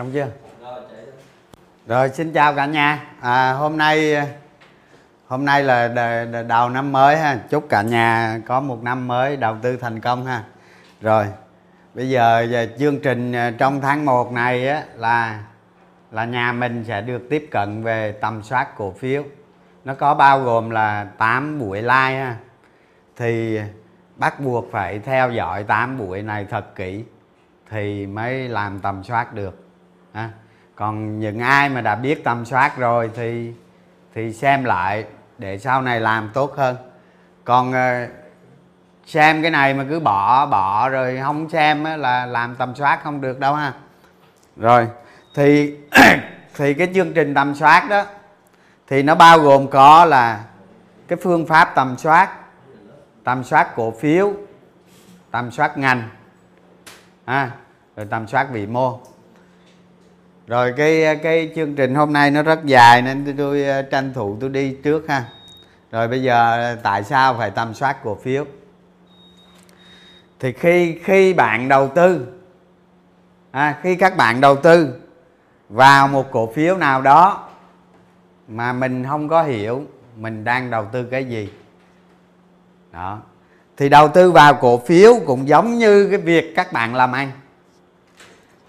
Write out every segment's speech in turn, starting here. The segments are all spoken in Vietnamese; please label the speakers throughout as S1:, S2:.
S1: xong chưa? Rồi xin chào cả nhà. À, hôm nay hôm nay là đầu năm mới ha. Chúc cả nhà có một năm mới đầu tư thành công ha. Rồi bây giờ, chương trình à, trong tháng 1 này á, là là nhà mình sẽ được tiếp cận về tầm soát cổ phiếu. Nó có bao gồm là 8 buổi like ha. Thì bắt buộc phải theo dõi 8 buổi này thật kỹ thì mới làm tầm soát được à, còn những ai mà đã biết tầm soát rồi thì thì xem lại để sau này làm tốt hơn. Còn ờ, xem cái này mà cứ bỏ bỏ rồi không xem là làm tầm soát không được đâu ha. Rồi thì thì cái chương trình tầm soát đó thì nó bao gồm có là cái phương pháp tầm soát tầm soát cổ phiếu tầm soát ngành à, rồi tầm soát vị mô rồi cái cái chương trình hôm nay nó rất dài nên tôi, tôi ờ, tranh thủ tôi đi trước ha. Rồi bây giờ ờ, tại sao phải tầm soát cổ phiếu? Thì khi khi bạn đầu tư à, khi các bạn đầu tư vào một cổ phiếu nào đó mà mình không có hiểu mình đang đầu tư cái gì đó thì đầu tư vào cổ phiếu cũng giống như cái việc các bạn làm ăn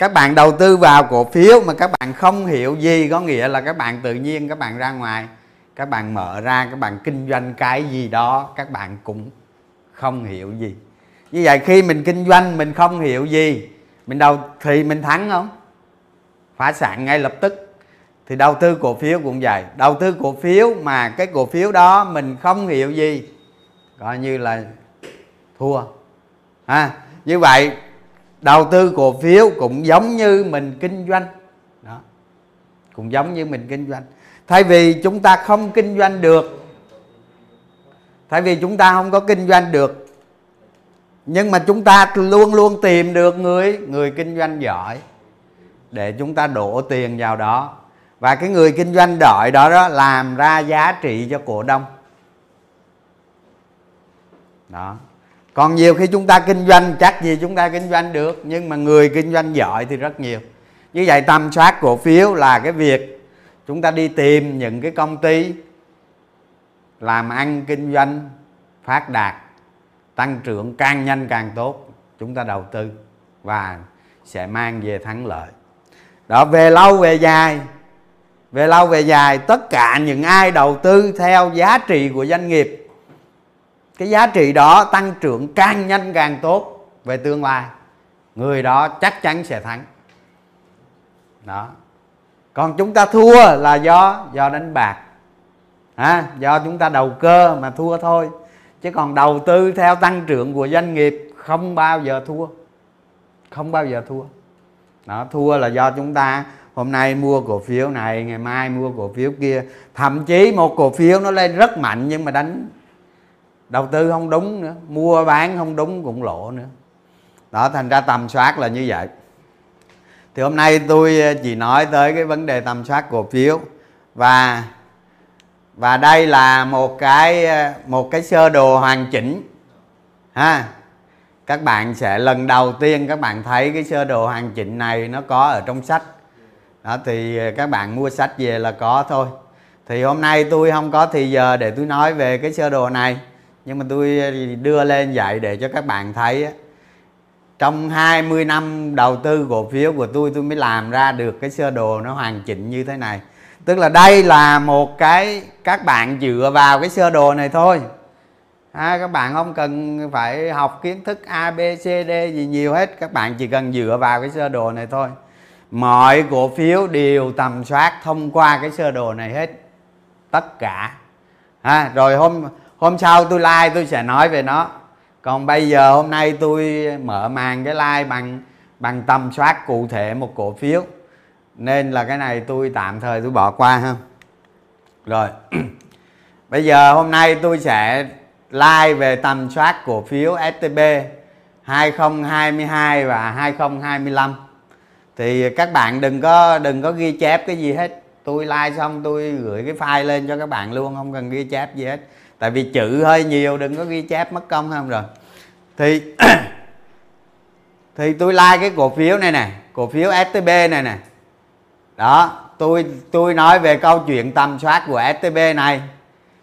S1: các bạn đầu tư vào cổ phiếu mà các bạn không hiểu gì có nghĩa là các bạn tự nhiên các bạn ra ngoài các bạn mở ra các bạn kinh doanh cái gì đó các bạn cũng không hiểu gì. Như vậy khi mình kinh doanh mình không hiểu gì mình đầu thì mình thắng không? Phá sản ngay lập tức. Thì đầu tư cổ phiếu cũng vậy. Đầu tư cổ phiếu mà cái cổ phiếu đó mình không hiểu gì coi như là thua. À, như vậy đầu tư cổ phiếu cũng giống như mình kinh doanh. Đó. Cũng giống như mình kinh doanh. Thay vì chúng ta không kinh doanh được, thay vì chúng ta không có kinh doanh được, nhưng mà chúng ta luôn luôn tìm được người người kinh doanh giỏi để chúng ta đổ tiền vào đó. Và cái người kinh doanh đợi đó đó làm ra giá trị cho cổ đông. Đó còn nhiều khi chúng ta kinh doanh, chắc gì chúng ta kinh doanh được, nhưng mà người kinh doanh giỏi thì rất nhiều. Như vậy tầm soát cổ phiếu là cái việc chúng ta đi tìm những cái công ty làm ăn, kinh doanh, phát đạt, tăng trưởng càng nhanh càng tốt, chúng ta đầu tư và sẽ mang về thắng lợi. Đó, về lâu về dài, về lâu về dài, tất cả những ai đầu tư theo giá trị của doanh nghiệp cái giá trị đó tăng trưởng càng nhanh càng tốt về tương lai. Người đó chắc chắn sẽ thắng. Đó. Còn chúng ta thua là do do đánh bạc. À, do chúng ta đầu cơ mà thua thôi. Chứ còn đầu tư theo tăng trưởng của doanh nghiệp không bao giờ thua. Không bao giờ thua. Đó thua là do chúng ta hôm nay mua cổ phiếu này ngày mai mua cổ phiếu kia. Thậm chí một cổ phiếu nó lên rất mạnh nhưng mà đánh đầu tư không đúng nữa, mua bán không đúng cũng lộ nữa. Đó, thành ra tầm soát là như vậy. Thì hôm nay tôi ờ, chỉ nói tới cái vấn đề tầm soát cổ phiếu. Và và đây là một cái ờ, một cái sơ đồ hoàn chỉnh. Ha, các bạn sẽ lần đầu tiên các bạn thấy cái sơ đồ hoàn chỉnh này nó có ở trong sách. Đó, thì ờ, các bạn mua sách về là có thôi. Thì hôm nay tôi không có thì giờ để tôi nói về cái sơ đồ này nhưng mà tôi ờ, đưa lên vậy để cho các bạn thấy trong 20 năm đầu tư cổ phiếu của tôi tôi mới làm ra được cái sơ đồ nó hoàn chỉnh như thế này. Tức là đây là một cái các bạn dựa vào cái sơ đồ này thôi. À, các bạn không cần phải học kiến thức a b c d gì nhiều hết. Các bạn chỉ cần dựa vào cái sơ đồ này thôi. Mọi cổ phiếu đều tầm soát thông qua cái sơ đồ này hết. Tất cả. À, rồi hôm hôm sau tôi like, tôi sẽ nói về nó. Còn bây giờ hôm nay tôi mở màn cái like bằng bằng tầm soát cụ thể một cổ phiếu. Nên là cái này tôi tạm thời tôi bỏ qua ha. Rồi. Bây giờ hôm nay tôi sẽ like về tầm soát cổ phiếu STB 2022 và 2025 thì các bạn đừng có đừng có ghi chép cái gì hết. Tôi like xong tôi gửi cái file lên cho các bạn luôn, không cần ghi chép gì hết tại vì chữ hơi nhiều, đừng có ghi chép mất công không rồi? Thì thì tôi like cái cổ phiếu này nè, cổ phiếu STB này nè. Đó, tôi tôi nói về câu chuyện tầm soát của STB này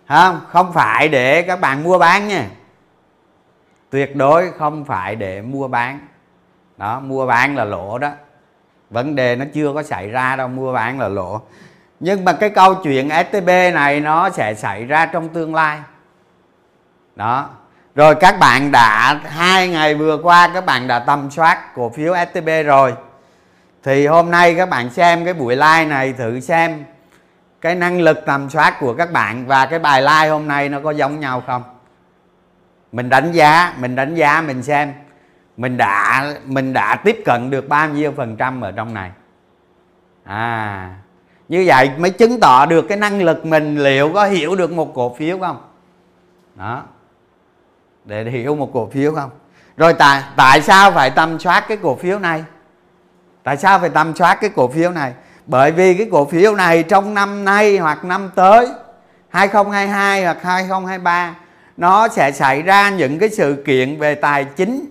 S1: không không phải để các bạn mua bán nha. Tuyệt đối không phải để mua bán. Đó, mua bán là lỗ đó. Vấn đề nó chưa có xảy ra đâu, mua bán là lỗ nhưng mà cái câu chuyện STB này nó sẽ xảy ra trong tương lai. Đó. Rồi các bạn đã, hai ngày vừa qua các bạn đã tầm soát cổ phiếu STB rồi. Thì hôm nay các bạn xem cái buổi like này, thử xem cái năng lực tầm soát của các bạn và cái bài like hôm nay nó có giống nhau không? Mình đánh giá, mình đánh giá, mình xem mình đã mình đã tiếp cận được bao nhiêu phần trăm ở trong này. À như vậy mới chứng tỏ được cái năng lực mình liệu có hiểu được một cổ phiếu không? Đó. Để hiểu một cổ phiếu không? Rồi tại tại sao phải tầm soát cái cổ phiếu này? Tại sao phải tầm soát cái cổ phiếu này? Bởi vì cái cổ phiếu này trong năm nay hoặc năm tới 2022 hoặc 2023 nó sẽ xảy ra những cái sự kiện về tài chính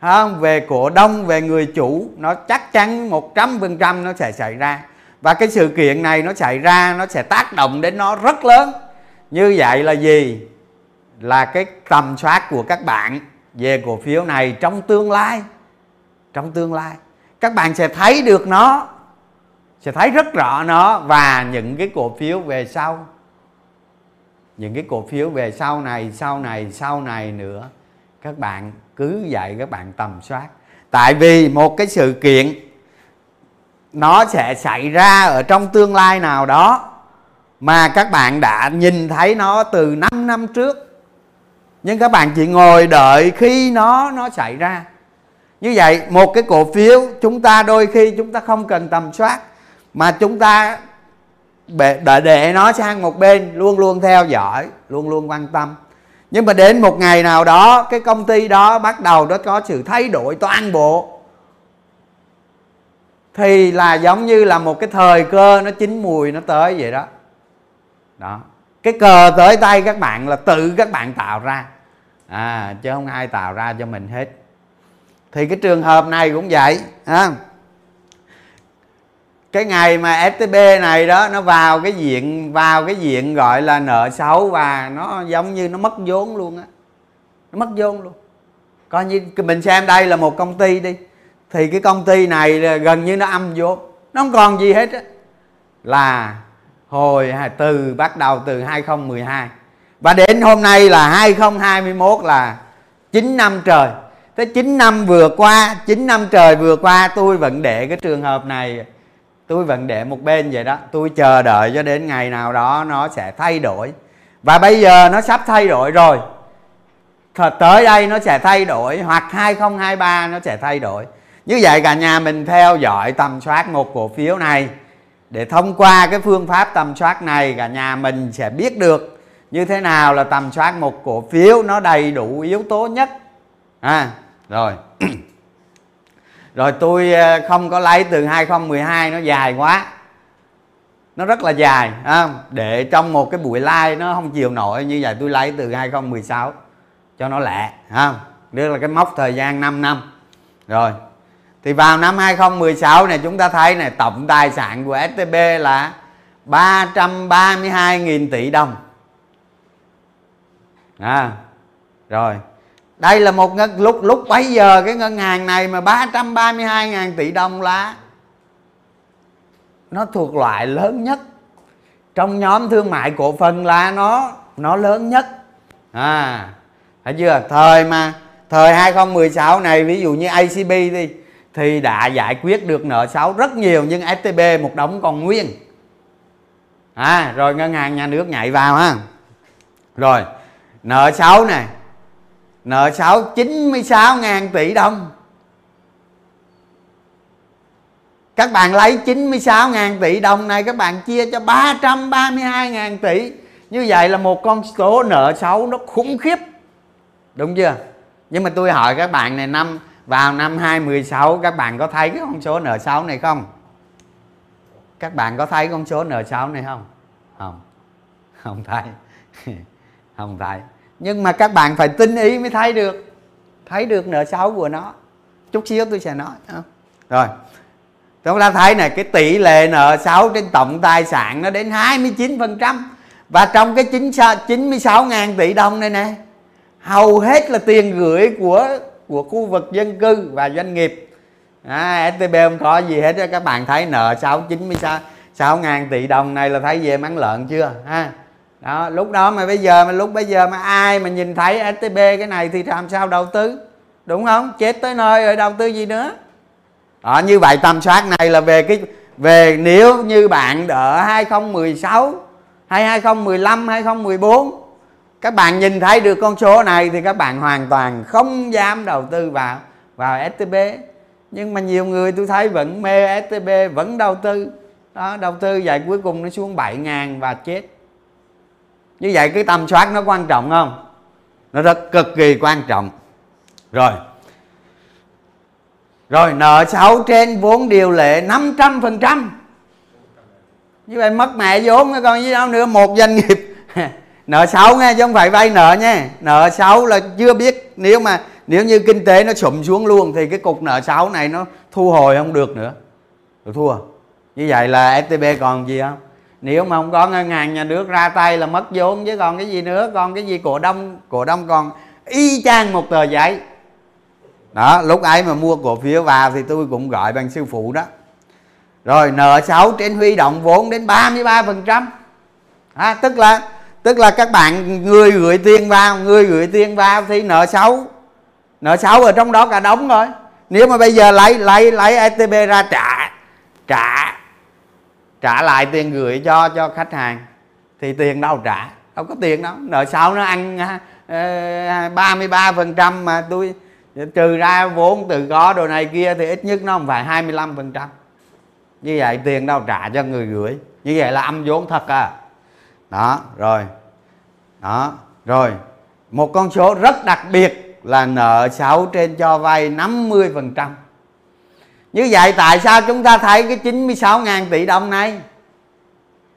S1: không về cổ đông, về người chủ, nó chắc chắn 100% nó sẽ xảy ra và cái sự kiện này nó xảy ra, nó sẽ tác động đến nó rất lớn. Như vậy là gì? Là cái tầm soát của các bạn về cổ phiếu này trong tương lai. Trong tương lai. Các bạn sẽ thấy được nó, sẽ thấy rất rõ nó và những cái cổ phiếu về sau. Những cái cổ phiếu về sau này sau này sau này nữa. Các bạn cứ dạy các bạn tầm soát. Tại vì một cái sự kiện nó sẽ xảy ra ở trong tương lai nào đó mà các bạn đã nhìn thấy nó từ 5 năm trước. Nhưng các bạn chỉ ngồi đợi khi nó nó xảy ra. Như vậy một cái cổ phiếu chúng ta đôi khi chúng ta không cần tầm soát mà chúng ta để, để nó sang một bên luôn luôn theo dõi luôn luôn quan tâm. Nhưng mà đến một ngày nào đó cái công ty đó bắt đầu nó có sự thay đổi toàn bộ thì là giống như là một cái thời cơ nó chín mùi nó tới vậy đó. Đó. Cái cờ tới tay các bạn là tự các bạn tạo ra. À chứ không ai tạo ra cho mình hết. Thì cái trường hợp này cũng vậy à. cái ngày mà STB này đó, nó vào cái diện, vào cái diện gọi là nợ xấu và nó giống như nó mất vốn luôn á. Nó mất vốn luôn. Coi như mình xem đây là một công ty đi thì cái công ty này gần như nó âm vô, nó không còn gì hết á. Là hồi từ bắt đầu từ 2012 và đến hôm nay là 2021 là 9 năm trời. Thế 9 năm vừa qua 9 năm trời vừa qua tôi vẫn để cái trường hợp này. Tôi vẫn để một bên vậy đó. Tôi chờ đợi cho đến ngày nào đó nó sẽ thay đổi. Và bây giờ nó sắp thay đổi rồi. Thật tới đây nó sẽ thay đổi hoặc 2023 nó sẽ thay đổi như vậy cả nhà mình theo dõi tầm soát một cổ phiếu này. Để thông qua cái phương pháp tầm soát này cả nhà mình sẽ biết được như thế nào là tầm soát một cổ phiếu nó đầy đủ yếu tố nhất. À rồi. Rồi tôi ờ, không có lấy từ 2012 nó dài quá. Nó rất là dài à, để trong một cái buổi like nó không chiều nổi như vậy tôi lấy từ 2016 cho nó lẹ à, không đây là cái mốc thời gian 5 năm. Rồi thì vào năm 2016 này chúng ta thấy này tổng tài sản của STB là 332.000 tỷ đồng. À, rồi. Đây là một ngân lúc lúc bấy giờ cái ngân hàng này mà 332 ngàn tỷ đồng là nó thuộc loại lớn nhất. Trong nhóm thương mại cổ phần là nó nó lớn nhất. À thấy chưa? Thời mà thời 2016 này ví dụ như ACB đi thì đã giải quyết được nợ xấu rất nhiều, nhưng STB một đống còn nguyên. À rồi ngân hàng nhà nước nhảy vào ha. Rồi, nợ xấu này nợ xấu 96 ngàn tỷ đồng. Các bạn lấy 96 ngàn tỷ đồng này, các bạn chia cho 332 ngàn tỷ. Như vậy là một con số nợ xấu nó khủng khiếp. Đúng chưa? Nhưng mà tôi hỏi các bạn này, năm vào năm 2016 các bạn có thấy cái con số nợ xấu này không? Các bạn có thấy con số nợ xấu này không? Không. Không thấy. Không thấy. Nhưng mà các bạn phải tinh ý mới thấy được. Thấy được nợ xấu của nó. Chút xíu tôi sẽ nói. Rồi. Chúng ta thấy này, cái tỷ lệ nợ xấu trên tổng tài sản nó đến 29% và trong cái 96 ngàn tỷ đồng này nè, hầu hết là tiền gửi của của khu vực dân cư và doanh nghiệp. À, STB không có gì hết đó. các bạn thấy nợ 6 96 6 ngàn tỷ đồng này là thấy về mắng lợn chưa ha? Đó lúc đó mà bây giờ mà lúc bây giờ mà ai mà nhìn thấy STB cái này thì làm sao đầu tư đúng không? Chết tới nơi rồi đầu tư gì nữa? Đó, như vậy tầm soát này là về cái về nếu như bạn ở 2016 hay 2015 2014 các bạn nhìn thấy được con số này thì các bạn hoàn toàn không dám đầu tư vào vào STB nhưng mà nhiều người tôi thấy vẫn mê STB vẫn đầu tư. Đó, đầu tư vậy cuối cùng nó xuống 7 ngàn và chết. Như vậy cái tầm soát nó quan trọng không? Nó rất cực kỳ quan trọng. Rồi. Rồi, nợ xấu trên vốn điều lệ 500 phần trăm. Như vậy mất mẹ vốn còn gì đâu nữa, một doanh nghiệp. nợ xấu nghe chứ không phải vay nợ nha. Nợ xấu là chưa biết nếu mà nếu như kinh tế nó sụm xuống luôn thì cái cục nợ xấu này nó thu hồi không được nữa. Được thua. Như vậy là FTB còn gì không? Nếu mà không có ngân hàng nhà nước ra tay là mất vốn chứ còn cái gì nữa? Còn cái gì? Cổ đông cổ đông còn y chang một tờ giấy. Đó lúc ấy mà mua cổ phiếu vào thì tôi cũng gọi bằng sư phụ đó. Rồi nợ xấu trên huy động vốn đến 33 phần trăm. À, tức là tức là các bạn người gửi tiền vào, người gửi tiền vào thì nợ xấu. Nợ xấu ở trong đó cả đống rồi nếu mà bây giờ lấy lấy lấy ATB ra trả trả trả lại tiền gửi cho cho khách hàng, thì tiền đâu trả? Đâu có tiền đâu. Nợ xấu nó ăn à, à, ba mươi ba phần trăm mà tôi trừ ra vốn từ có đồ này kia thì ít nhất nó không phải 25 phần trăm. Như vậy tiền đâu trả cho người gửi? Như vậy là âm vốn thật à đó, rồi. Đó, rồi. Một con số rất đặc biệt là nợ xấu trên cho vay 50 phần trăm. Như vậy tại sao chúng ta thấy cái 96.000 tỷ đồng này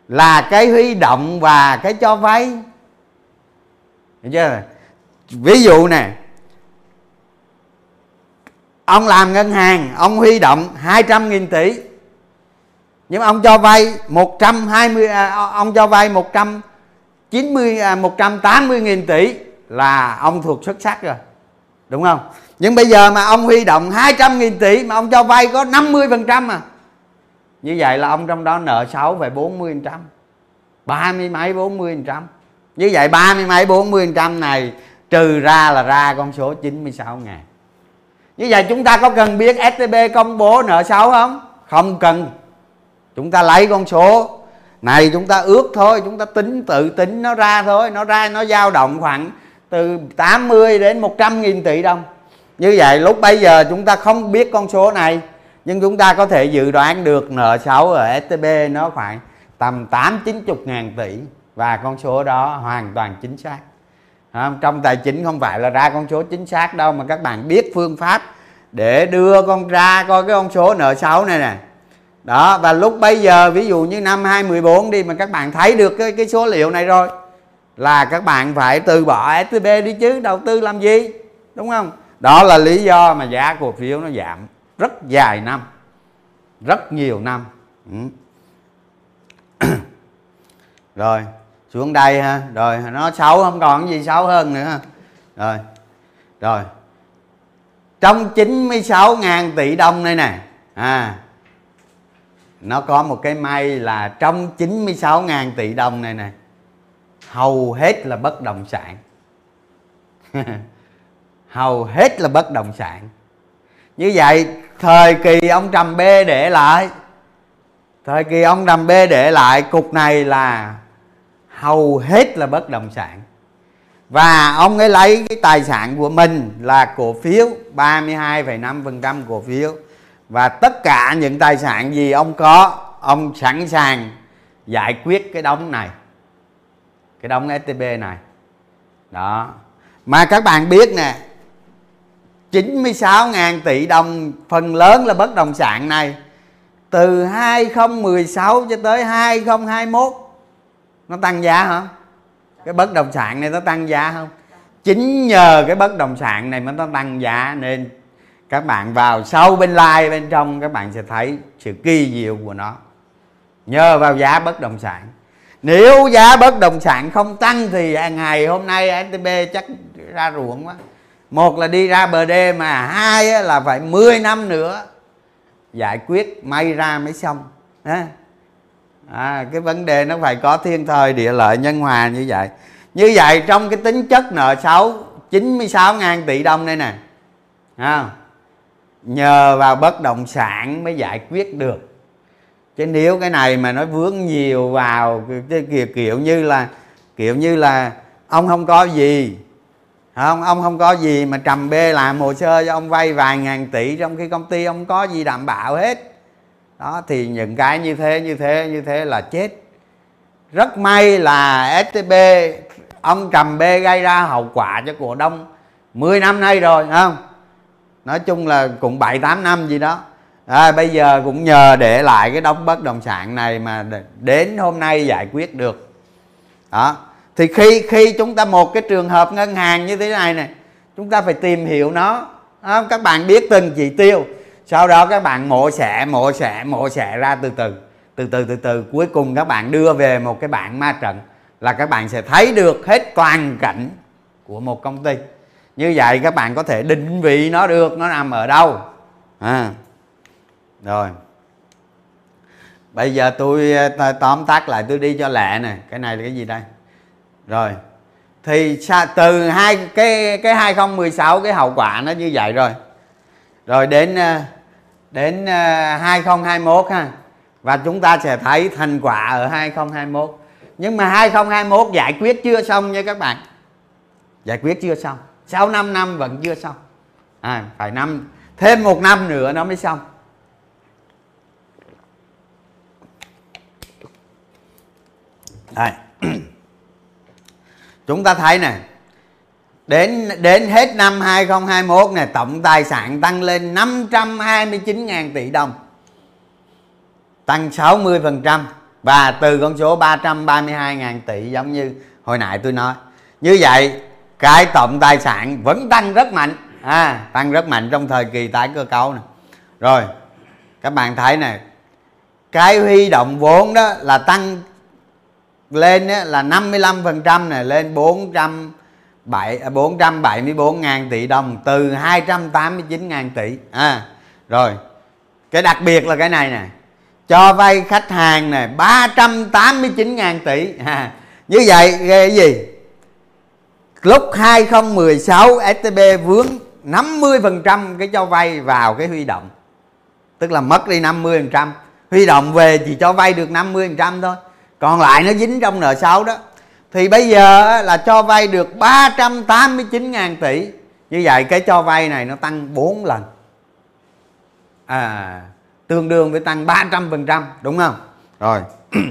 S1: là cái huy động và cái cho vay? Hiểu chưa? Ví dụ nè, ông làm ngân hàng, ông huy động 200.000 tỷ nhưng mà ông cho vay 120 à, ông cho vay 190 180 à, nghìn tỷ là ông thuộc xuất sắc rồi. Đúng không? Nhưng bây giờ mà ông huy động 200 nghìn tỷ mà ông cho vay có 50 phần trăm à. Như vậy là ông trong đó nợ 6 về 40 phần trăm, ba mươi mấy 40 phần trăm. Như vậy ba mươi mấy 40 phần trăm này trừ ra là ra con số 96 ngàn. Như vậy chúng ta có cần biết STB công bố nợ xấu không? Không cần chúng ta lấy con số. Này, chúng ta ước thôi, chúng ta tính, tự tính nó ra thôi. Nó ra, nó dao động khoảng từ 80 đến 100 nghìn tỷ đồng. Như vậy, lúc bây giờ chúng ta không biết con số này, nhưng chúng ta có thể dự đoán được nợ xấu ở STB nó khoảng tầm 8 90 ngàn tỷ. Và con số đó hoàn toàn chính xác. Trong tài chính không phải là ra con số chính xác đâu, mà các bạn biết phương pháp để đưa con ra coi cái con số nợ xấu này nè đó, và lúc bây giờ, ví dụ như năm 2014 đi mà các bạn thấy được cái cái số liệu này rồi, là các bạn phải từ bỏ STB đi chứ, đầu tư làm gì, đúng không? Đó là lý do mà giá cổ phiếu nó giảm rất dài năm, rất nhiều năm. Ừ. rồi, xuống đây ha. Rồi, nó xấu không còn gì xấu hơn nữa rồi rồi. Trong 96 ngàn tỷ đồng này nè. À nó có một cái may là trong 96 ngàn tỷ đồng này này hầu hết là bất động sản. Hầu hết là bất động sản. Như vậy thời kỳ ông trầm b để lại thời kỳ ông trầm b để lại cục này là hầu hết là bất động sản. Và ông ấy lấy cái tài sản của mình là cổ phiếu 32,5% cổ phiếu và tất cả những tài sản gì ông có, ông sẵn sàng giải quyết cái đống này, cái đống STB này. Đó. Mà các bạn biết nè 96.000 tỷ đồng phần lớn là bất động sản này. Từ 2016 cho tới 2021 nó tăng giá hả? Cái bất động sản này nó tăng giá không? Chính nhờ cái bất động sản này mà nó tăng giá nên các bạn vào sâu bên like bên trong các bạn sẽ thấy sự kỳ diệu của nó. Nhờ vào giá bất động sản. Nếu giá bất động sản không tăng thì ngày hôm nay STB chắc ra ruộng quá. Một là đi ra bờ đê mà hai là phải 10 năm nữa giải quyết may ra mới xong à, cái vấn đề nó phải có thiên thời địa lợi nhân hòa như vậy. Như vậy trong cái tính chất nợ xấu 96 ngàn tỷ đồng đây nè. À, nhờ vào bất động sản mới giải quyết được. Chứ nếu cái này mà nó vướng nhiều vào cái kiểu, kiểu như là kiểu như là ông không có gì không ông không có gì mà trầm bê làm hồ sơ cho ông vay vài ngàn tỷ trong khi công ty ông có gì đảm bảo hết. Đó thì những cái như thế như thế như thế là chết. Rất may là STB ông trầm bê gây ra hậu quả cho cổ đông 10 năm nay rồi không? Nói chung là cũng 7 8 năm gì đó. À, bây giờ cũng nhờ để lại cái đóng bất động sản này mà đến hôm nay giải quyết được. Đó. Thì khi khi chúng ta một cái trường hợp ngân hàng như thế này này chúng ta phải tìm hiểu nó. Đó, các bạn biết từng chỉ tiêu. Sau đó các bạn mổ xẻ mổ xẻ mổ xẻ ra từ từ. Từ từ từ từ. Cuối cùng các bạn đưa về một cái bảng ma trận là các bạn sẽ thấy được hết toàn cảnh của một công ty như vậy các bạn có thể định vị nó được, nó nằm ở đâu. À. rồi. Bây giờ tôi tóm tắt lại, tôi đi cho lẹ nè. Cái này là cái gì đây? Rồi. Thì từ hai, cái cái 2016 cái hậu quả nó như vậy rồi. Rồi đến à, đến à, 2021 ha. Và chúng ta sẽ thấy thành quả ở 2021 nhưng mà 2021 giải quyết chưa xong nha các bạn? Giải quyết chưa xong? Sau 5 năm vẫn chưa xong. À, phải năm thêm một năm nữa nó mới xong. Đây. Chúng ta thấy nè. Đến đến hết năm 2021 này tổng tài sản tăng lên 529.000 tỷ đồng. Tăng 60% và từ con số 332.000 tỷ giống như hồi nãy tôi nói. Như vậy cái tổng tài sản vẫn tăng rất mạnh. À, tăng rất mạnh trong thời kỳ tái cơ cấu này rồi các bạn thấy này cái huy động vốn đó là tăng lên đó là 55% này lên 400 474 à, ngàn tỷ đồng từ 289 ngàn tỷ. À, rồi. Cái đặc biệt là cái này nè. Cho vay khách hàng này 389 ngàn tỷ. À, như vậy cái gì? Lúc 2016 STB vướng 50% cái cho vay vào cái huy động. Tức là mất đi 50% huy động về chỉ cho vay được 50% thôi. Còn lại nó dính trong nợ xấu đó. Thì bây giờ là cho vay được 389 ngàn tỷ. Như vậy cái cho vay này nó tăng 4 lần. À tương đương với tăng 300% đúng không? Rồi.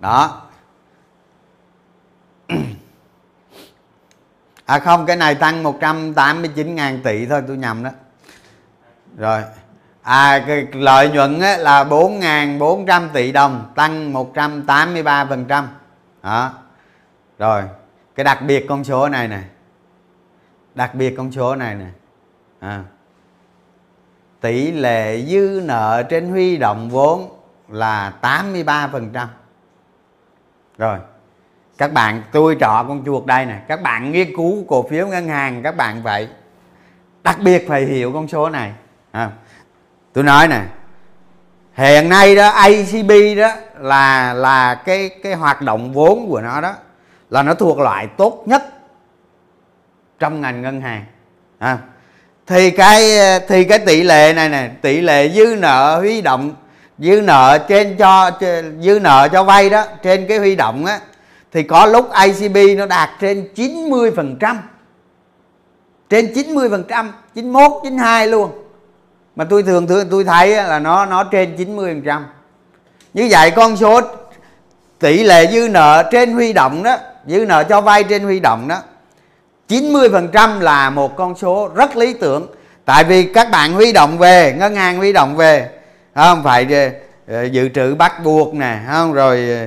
S1: Đó. à không cái này tăng 189 ngàn tỷ thôi tôi nhầm đó. Rồi. À cái lợi nhuận á, là 4.400 tỷ đồng tăng 183% đó. Rồi. Cái đặc biệt con số này này đặc biệt con số này này à. tỷ lệ dư nợ trên huy động vốn là 83% rồi các bạn tôi trọ con chuột đây nè. Các bạn nghiên cứu cổ phiếu ngân hàng các bạn vậy đặc biệt phải hiểu con số này. À tôi nói nè hiện nay đó ACB đó là là cái cái hoạt động vốn của nó đó là nó thuộc loại tốt nhất trong ngành ngân hàng. À, thì cái thì cái tỷ lệ này nè tỷ lệ dư nợ huy động dư nợ trên cho dư nợ cho vay đó trên cái huy động á thì có lúc ICB nó đạt trên 90 phần trăm. Trên 90 phần trăm 91 92 luôn. Mà tôi thường thường tôi thấy là nó nó trên 90 trăm. Như vậy con số tỷ lệ dư nợ trên huy động đó, dư nợ cho vay trên huy động đó 90 phần trăm là một con số rất lý tưởng. Tại vì các bạn huy động về, ngân hàng huy động về, không phải ờ, dự trữ bắt buộc nè, không? Rồi ờ,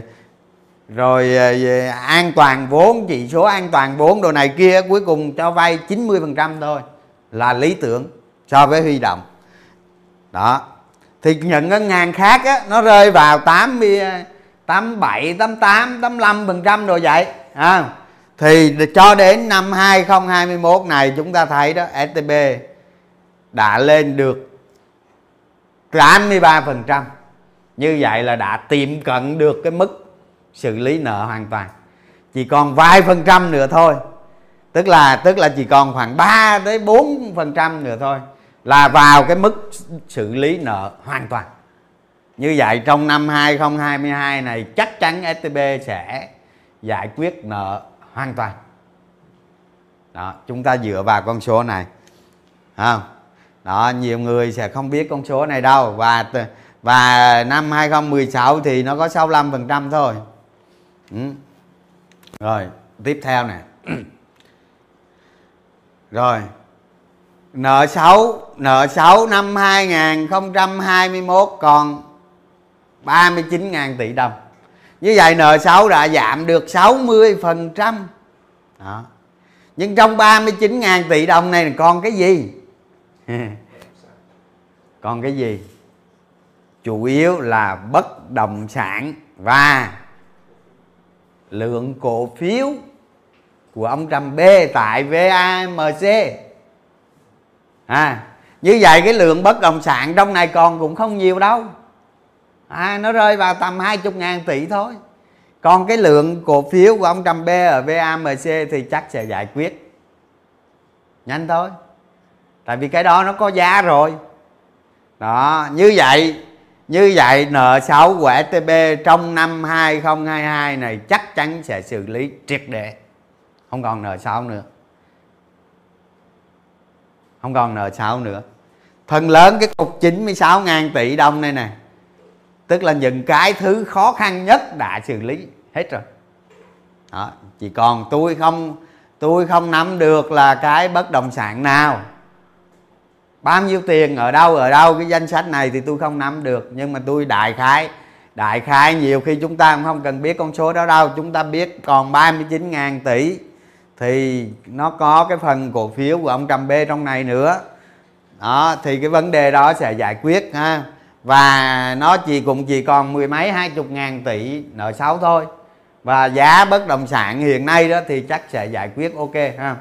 S1: rồi ờ, về an toàn vốn chỉ số an toàn vốn đồ này kia cuối cùng cho vay 90% thôi là lý tưởng so với huy động. Đó. Thì những ngân hàng khác á, nó rơi vào 80 87 88 85% rồi vậy à, thì cho đến năm 2021 này chúng ta thấy đó STB đã lên được 83% như vậy là đã tiệm cận được cái mức xử lý nợ hoàn toàn. Chỉ còn vài phần trăm nữa thôi. Tức là tức là chỉ còn khoảng 3 tới 4 phần trăm nữa thôi là vào cái mức xử lý nợ hoàn toàn. Như vậy trong năm 2022 này chắc chắn STB sẽ giải quyết nợ hoàn toàn. Đó, chúng ta dựa vào con số này. Không? Đó, nhiều người sẽ không biết con số này đâu. Và và năm 2016 thì nó có 65% thôi ừ. rồi, tiếp theo nè. Rồi. Nợ xấu nợ xấu năm 2021 còn 39.000 tỷ đồng. Như vậy nợ xấu đã giảm được 60% đó. Nhưng trong 39.000 tỷ đồng này còn cái gì? Còn cái gì? Chủ yếu là bất động sản và lượng cổ phiếu của ông Trump B tại VAMC à như vậy cái lượng bất động sản trong này còn cũng không nhiều đâu. À, nó rơi vào tầm 20 ngàn tỷ thôi. Còn cái lượng cổ phiếu của ông Trump B ở VAMC thì chắc sẽ giải quyết. Nhanh thôi. Tại vì cái đó nó có giá rồi. Đó như vậy như vậy nợ xấu của STB trong năm 2022 này chắc chắn sẽ xử lý triệt để. Không còn nợ xấu nữa. Không còn nợ xấu nữa. Phần lớn cái cục 96 ngàn tỷ đồng này nè. Tức là những cái thứ khó khăn nhất đã xử lý hết rồi. Đó, chỉ còn tôi không tôi không nắm được là cái bất động sản nào bao nhiêu tiền, ở đâu ở đâu, cái danh sách này thì tôi không nắm được. Nhưng mà tôi đại khái đại khái nhiều khi chúng ta cũng không cần biết con số đó đâu. Chúng ta biết còn 39.000 tỷ thì nó có cái phần cổ phiếu của ông Trầm B trong này nữa. Đó, thì cái vấn đề đó sẽ giải quyết, ha. Và nó chỉ cũng chỉ còn mười mấy, hai chục ngàn tỷ nợ xấu thôi. Và giá bất động sản hiện nay đó thì chắc sẽ giải quyết ok, ha.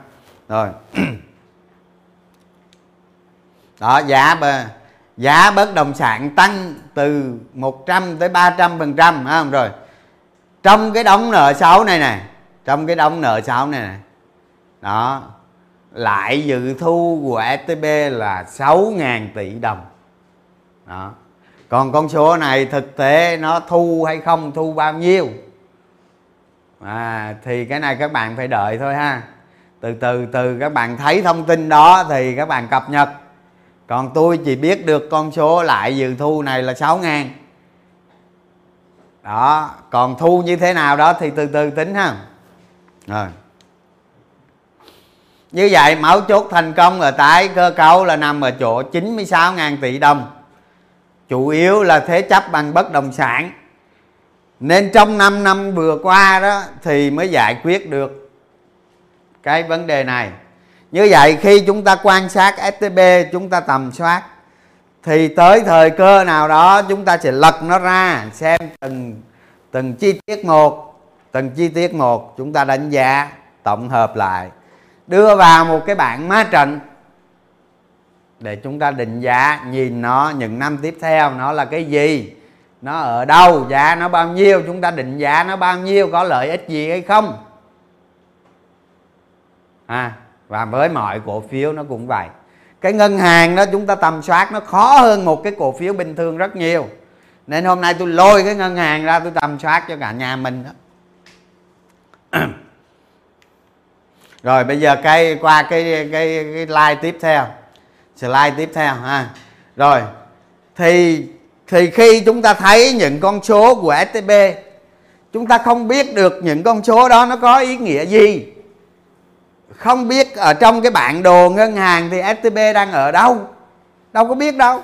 S1: Rồi. đó giá giá bất động sản tăng từ 100 tới 300 phần trăm không? Rồi trong cái đóng nợ xấu này nè trong cái đóng nợ xấu này nè đó lại dự thu của STB là 6.000 tỷ đồng. Đó còn con số này thực tế nó thu hay không thu bao nhiêu? À, thì cái này các bạn phải đợi thôi ha. Từ từ từ các bạn thấy thông tin đó thì các bạn cập nhật còn tôi chỉ biết được con số lại dự thu này là 6 ngàn. Đó, còn thu như thế nào đó thì từ từ tính ha. Rồi. Như vậy máu chốt thành công ở tái cơ cấu là nằm ở chỗ 96.000 tỷ đồng. Chủ yếu là thế chấp bằng bất động sản. Nên trong 5 năm vừa qua đó thì mới giải quyết được cái vấn đề này như vậy khi chúng ta quan sát STB chúng ta tầm soát, thì tới thời cơ nào đó chúng ta sẽ lật nó ra, xem từng từng chi tiết một, từng chi tiết một, chúng ta đánh giá, tổng hợp lại. Đưa vào một cái bảng má trận để chúng ta định giá, nhìn nó những năm tiếp theo, nó là cái gì, nó ở đâu, giá nó bao nhiêu, chúng ta định giá nó bao nhiêu, có lợi ích gì hay không. À và với mọi cổ phiếu nó cũng vậy. Cái ngân hàng đó chúng ta tầm soát nó khó hơn một cái cổ phiếu bình thường rất nhiều. Nên hôm nay tôi lôi cái ngân hàng ra tôi tầm soát cho cả nhà mình đó. Rồi bây giờ cái, qua cái cái cái slide tiếp theo. Slide tiếp theo ha. Rồi, thì thì khi chúng ta thấy những con số của STB chúng ta không biết được những con số đó nó có ý nghĩa gì không biết ở trong cái bản đồ ngân hàng thì STB đang ở đâu? Đâu có biết đâu.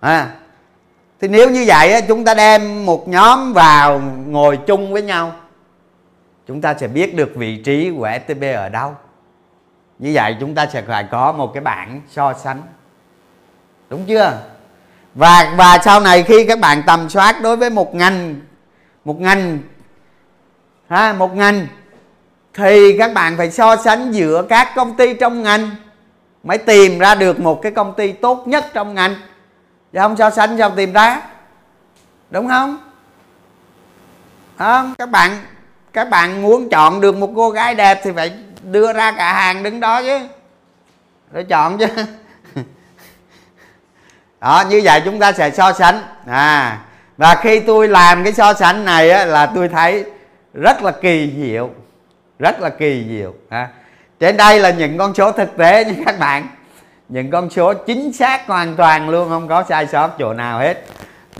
S1: À thì nếu như vậy chúng ta đem một nhóm vào ngồi chung với nhau. Chúng ta sẽ biết được vị trí của STB ở đâu. Như vậy chúng ta sẽ phải có một cái bảng so sánh. Đúng chưa? Và và sau này khi các bạn tầm soát đối với một ngành một ngành, ha, một ngành thì các bạn phải so sánh giữa các công ty trong ngành mới tìm ra được một cái công ty tốt nhất trong ngành. Chứ không so sánh sao tìm ra. Đúng không? Không các bạn các bạn muốn chọn được một cô gái đẹp thì phải đưa ra cả hàng đứng đó chứ. Rồi chọn chứ. Đó như vậy chúng ta sẽ so sánh. À và khi tôi làm cái so sánh này á, là tôi thấy rất là kỳ diệu rất là kỳ diệu, ha. Trên đây là những con số thực tế nha các bạn. Những con số chính xác hoàn toàn luôn, không có sai sót chỗ nào hết.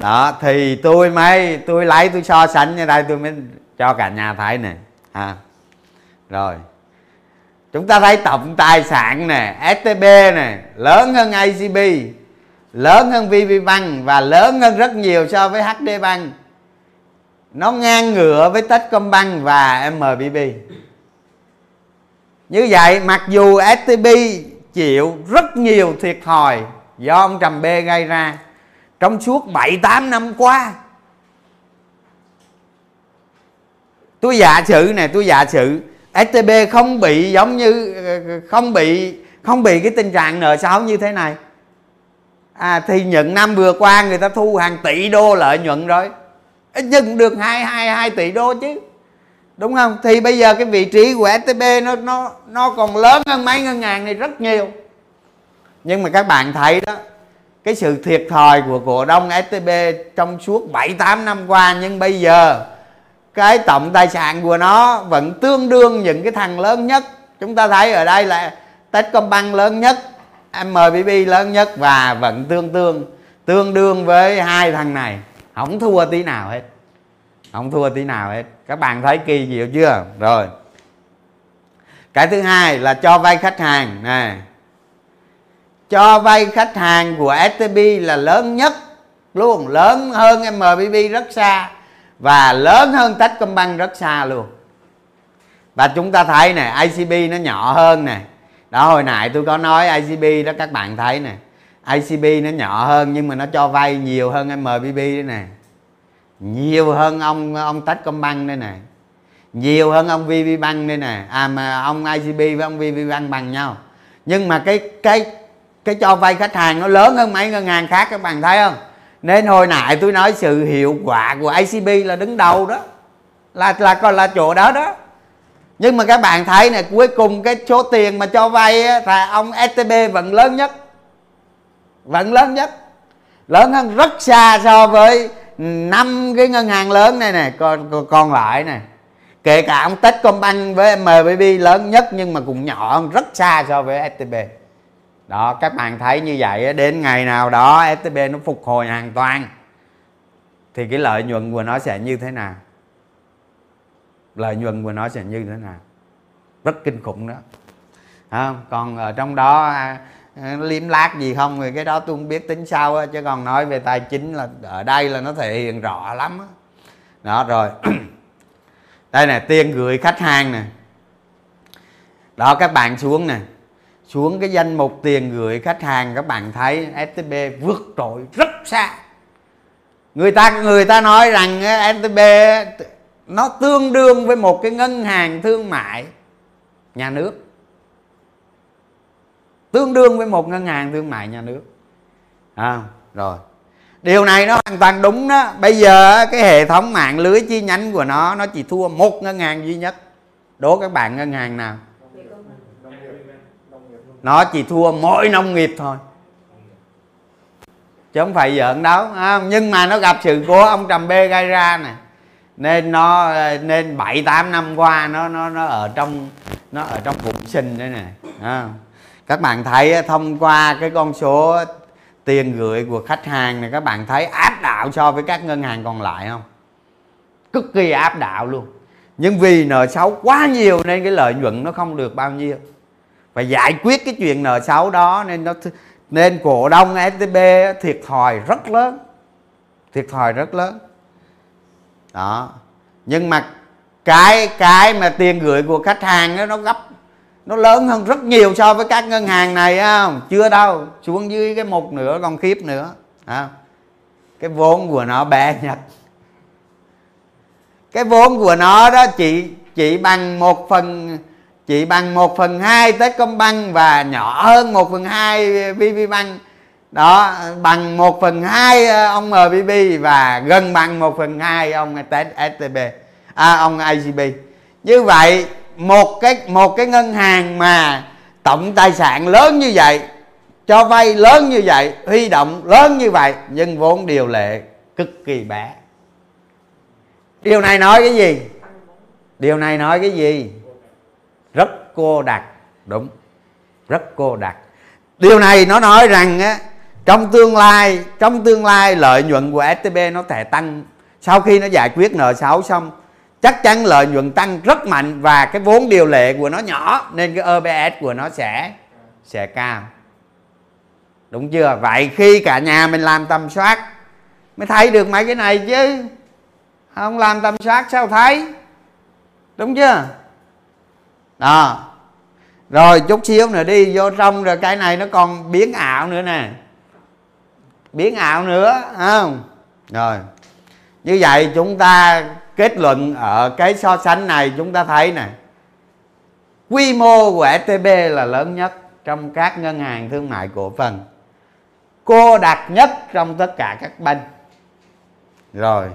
S1: Đó, thì tôi mới, tôi lấy, tôi so sánh như đây, tôi mới cho cả nhà thấy nè à rồi. Chúng ta thấy tổng tài sản nè STB nè, lớn hơn ACB lớn hơn VPBank và lớn hơn rất nhiều so với HD Bank. Nó ngang ngửa với Techcombank và MBB như vậy mặc dù STB chịu rất nhiều thiệt thòi do ông Trầm B gây ra trong suốt 7-8 năm qua tôi giả sử này tôi giả sử STB không bị giống như không bị không bị cái tình trạng nợ xấu như thế này. À, thì những năm vừa qua người ta thu hàng tỷ đô lợi nhuận rồi. Nhưng được hai hai hai tỷ đô chứ đúng không? Thì bây giờ cái vị trí của STB nó nó nó còn lớn hơn mấy ngân hàng này rất nhiều. Nhưng mà các bạn thấy đó, cái sự thiệt thòi của cổ đông STB trong suốt 7 8 năm qua, nhưng bây giờ cái tổng tài sản của nó vẫn tương đương những cái thằng lớn nhất. Chúng ta thấy ở đây là Techcombank lớn nhất MBB lớn nhất và vẫn tương tương tương đương với hai thằng này. Không thua tí nào hết không thua tí nào hết. Các bạn thấy kỳ diệu chưa? Rồi. Cái thứ hai là cho vay khách hàng. Nè. Cho vay khách hàng của STB là lớn nhất. Luôn, lớn hơn MBB rất xa và lớn hơn Techcombank rất xa luôn. Và chúng ta thấy nè ICB nó nhỏ hơn nè. Đó, hồi nãy tôi có nói ICB đó, các bạn thấy nè. ICB nó nhỏ hơn nhưng mà nó cho vay nhiều hơn MBB đấy nè nhiều hơn ông ông Techcombank đây nè. Nhiều hơn ông VPBank đây nè. À mà ông ICB với ông VPBank bằng nhau. Nhưng mà cái cái cái cho vay khách hàng nó lớn hơn mấy ngân hàng khác, các bạn thấy không? Nên hồi nãy tôi nói sự hiệu quả của ICB là đứng đầu đó. Là là còn là chỗ đó đó. Nhưng mà các bạn thấy này cuối cùng cái số tiền mà cho vay là ông STB vẫn lớn nhất. Vẫn lớn nhất. Lớn hơn rất xa so với năm cái ngân hàng lớn này nè còn còn lại này kể cả ông Techcombank với MBB lớn nhất nhưng mà cũng nhỏ hơn rất xa so với STB đó các bạn thấy như vậy đến ngày nào đó STB nó phục hồi hoàn toàn thì cái lợi nhuận của nó sẽ như thế nào? Lợi nhuận của nó sẽ như thế nào? Rất kinh khủng đó. À, còn ở trong đó à, Ờ, liếm lát gì không thì cái đó tôi không biết tính sao chứ còn nói về tài chính là ở đây là nó thể hiện rõ lắm đó, đó rồi. Đây nè tiền gửi khách hàng nè. Đó các bạn xuống nè. Xuống cái danh mục tiền gửi khách hàng các bạn thấy STB vượt trội rất xa. Người ta người ta nói rằng STB nó tương đương với một cái ngân hàng thương mại nhà nước tương đương với một ngân hàng thương mại nhà nước. À, rồi. Điều này nó hoàn toàn đúng đó. Bây giờ cái hệ thống mạng lưới chi nhánh của nó nó chỉ thua một ngân hàng duy nhất. Đố các bạn ngân hàng nào? Nó chỉ thua mỗi nông nghiệp thôi. Chứ không phải giỡn đâu à, nhưng mà nó gặp sự cố ông trầm b gây ra nè. Nên nó ờ, nên bảy tám năm qua nó nó nó ở trong nó ở trong vùng sinh đấy nè à các bạn thấy thông qua cái con số tiền gửi của khách hàng này các bạn thấy áp đảo so với các ngân hàng còn lại không? Cực kỳ áp đảo luôn. Nhưng vì nợ xấu quá nhiều nên cái lợi nhuận nó không được bao nhiêu. Phải giải quyết cái chuyện nợ xấu đó nên nó nên cổ đông STB thiệt thòi rất lớn. Thiệt thòi rất lớn. Đó. Nhưng mà cái cái mà tiền gửi của khách hàng đó, nó gấp nó lớn hơn rất nhiều so với các ngân hàng này không? Chưa đâu xuống dưới cái một nửa còn khiếp nữa à. cái vốn của nó bé nhất cái vốn của nó đó chỉ chỉ bằng một phần chỉ bằng một phần hai Techcombank và nhỏ hơn một phần hai VPBank đó bằng một phần hai ờ, ông MBB và gần bằng một phần hai ông STB à, ông ICB như vậy một cái một cái ngân hàng mà tổng tài sản lớn như vậy, cho vay lớn như vậy, huy động lớn như vậy, nhưng vốn điều lệ cực kỳ bé điều này nói cái gì? Điều này nói cái gì? Rất cô đặc, đúng, rất cô đặc. Điều này nó nói rằng á, trong tương lai, trong tương lai lợi nhuận của STB nó thể tăng. Sau khi nó giải quyết nợ xấu xong chắc chắn lợi nhuận tăng rất mạnh và cái vốn điều lệ của nó nhỏ, nên cái EPS của nó sẽ sẽ cao. Đúng chưa? Vậy khi cả nhà mình làm tầm soát, mới thấy được mấy cái này chứ. Không làm tầm soát sao thấy? Đúng chưa? Đó. Rồi, chút xíu nữa đi, vô trong rồi cái này nó còn biến ảo nữa nè. Biến ảo nữa, không? Rồi như vậy chúng ta kết luận ở cái so sánh này chúng ta thấy này quy mô của STB là lớn nhất trong các ngân hàng thương mại cổ phần. Cô đặc nhất trong tất cả các banh. Rồi.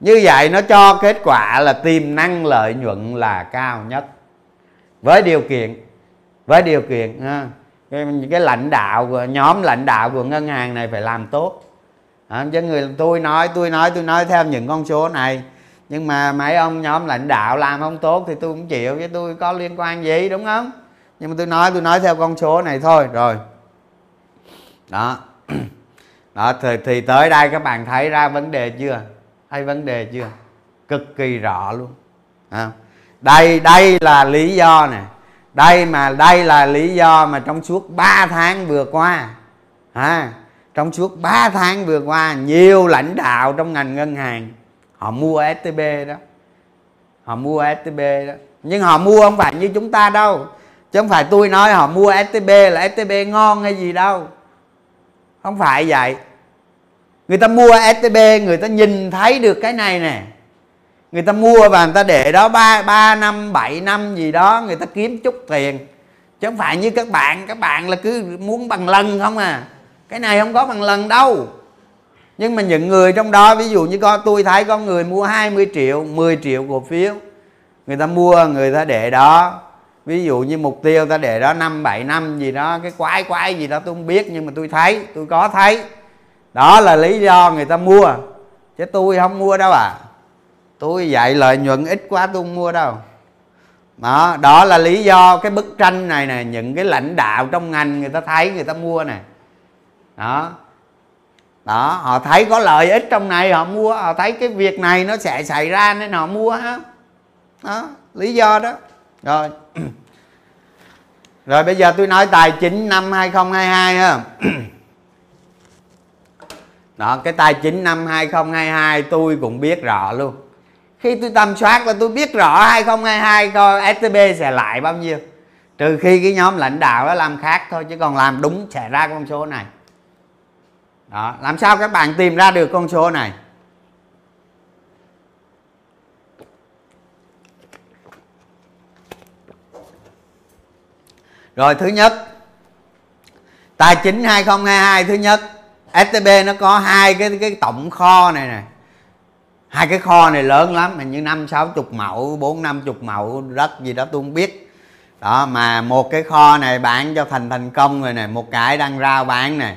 S1: Như vậy nó cho kết quả là tiềm năng lợi nhuận là cao nhất. Với điều kiện với điều kiện cái, cái lãnh đạo của nhóm lãnh đạo của ngân hàng này phải làm tốt à, chứ người tôi nói tôi nói tôi nói theo những con số này. Nhưng mà mấy ông nhóm lãnh đạo làm không tốt thì tôi cũng chịu với tôi có liên quan gì đúng không? Nhưng mà tôi nói tôi nói theo con số này thôi rồi. Đó. Đó thì, thì tới đây các bạn thấy ra vấn đề chưa? Thấy vấn đề chưa? Cực kỳ rõ luôn. À. đây đây là lý do nè đây mà đây là lý do mà trong suốt 3 tháng vừa qua à, trong suốt 3 tháng vừa qua, nhiều lãnh đạo trong ngành ngân hàng, họ mua STB đó. Họ mua STB đó. Nhưng họ mua không phải như chúng ta đâu. Chứ không phải tôi nói họ mua STB là STB ngon hay gì đâu. Không phải vậy. Người ta mua STB người ta nhìn thấy được cái này nè. Người ta mua và người ta để đó ba ba năm, bảy năm gì đó, người ta kiếm chút tiền. Chứ không phải như các bạn. Các bạn là cứ muốn bằng lần không à cái này không có bằng lần đâu. Nhưng mà những người trong đó, ví dụ như con tôi thấy có người mua 20 triệu 10 triệu cổ phiếu. Người ta mua, người ta để đó. Ví dụ như mục tiêu ta để đó năm, bảy năm gì đó, cái quái quái gì đó, tôi không biết, nhưng mà tôi thấy, tôi có thấy. Đó là lý do người ta mua. Chứ tôi không mua đâu à. Tôi dạy lợi nhuận ít quá, tôi không mua đâu. Đó đó là lý do cái bức tranh này nè, những cái lãnh đạo trong ngành người ta thấy, người ta mua nè đó. Đó họ thấy có lợi ích trong này họ mua họ thấy cái việc này nó sẽ xảy ra nên họ mua đó, đó lý do đó. Rồi. Rồi bây giờ tôi nói tài chính năm 2022 ha. Đó cái tài chính năm 2022 tôi cũng biết rõ luôn. Khi tôi tầm soát là tôi biết rõ 2022 coi STB sẽ lại bao nhiêu. Trừ khi cái nhóm lãnh đạo đó làm khác thôi chứ còn làm đúng sẽ ra con số này đó, làm sao các bạn tìm ra được con số này? Rồi, thứ nhất, tài chính 2022 thứ nhất STB nó có hai cái cái tổng kho này nè. Hai cái kho này lớn lắm, hình như năm, sáu chục mẫu, bốn, năm chục mẫu, đất gì đó tôi không biết. Đó, mà một cái kho này bán cho thành thành công rồi nè, một cái đang rao bán nè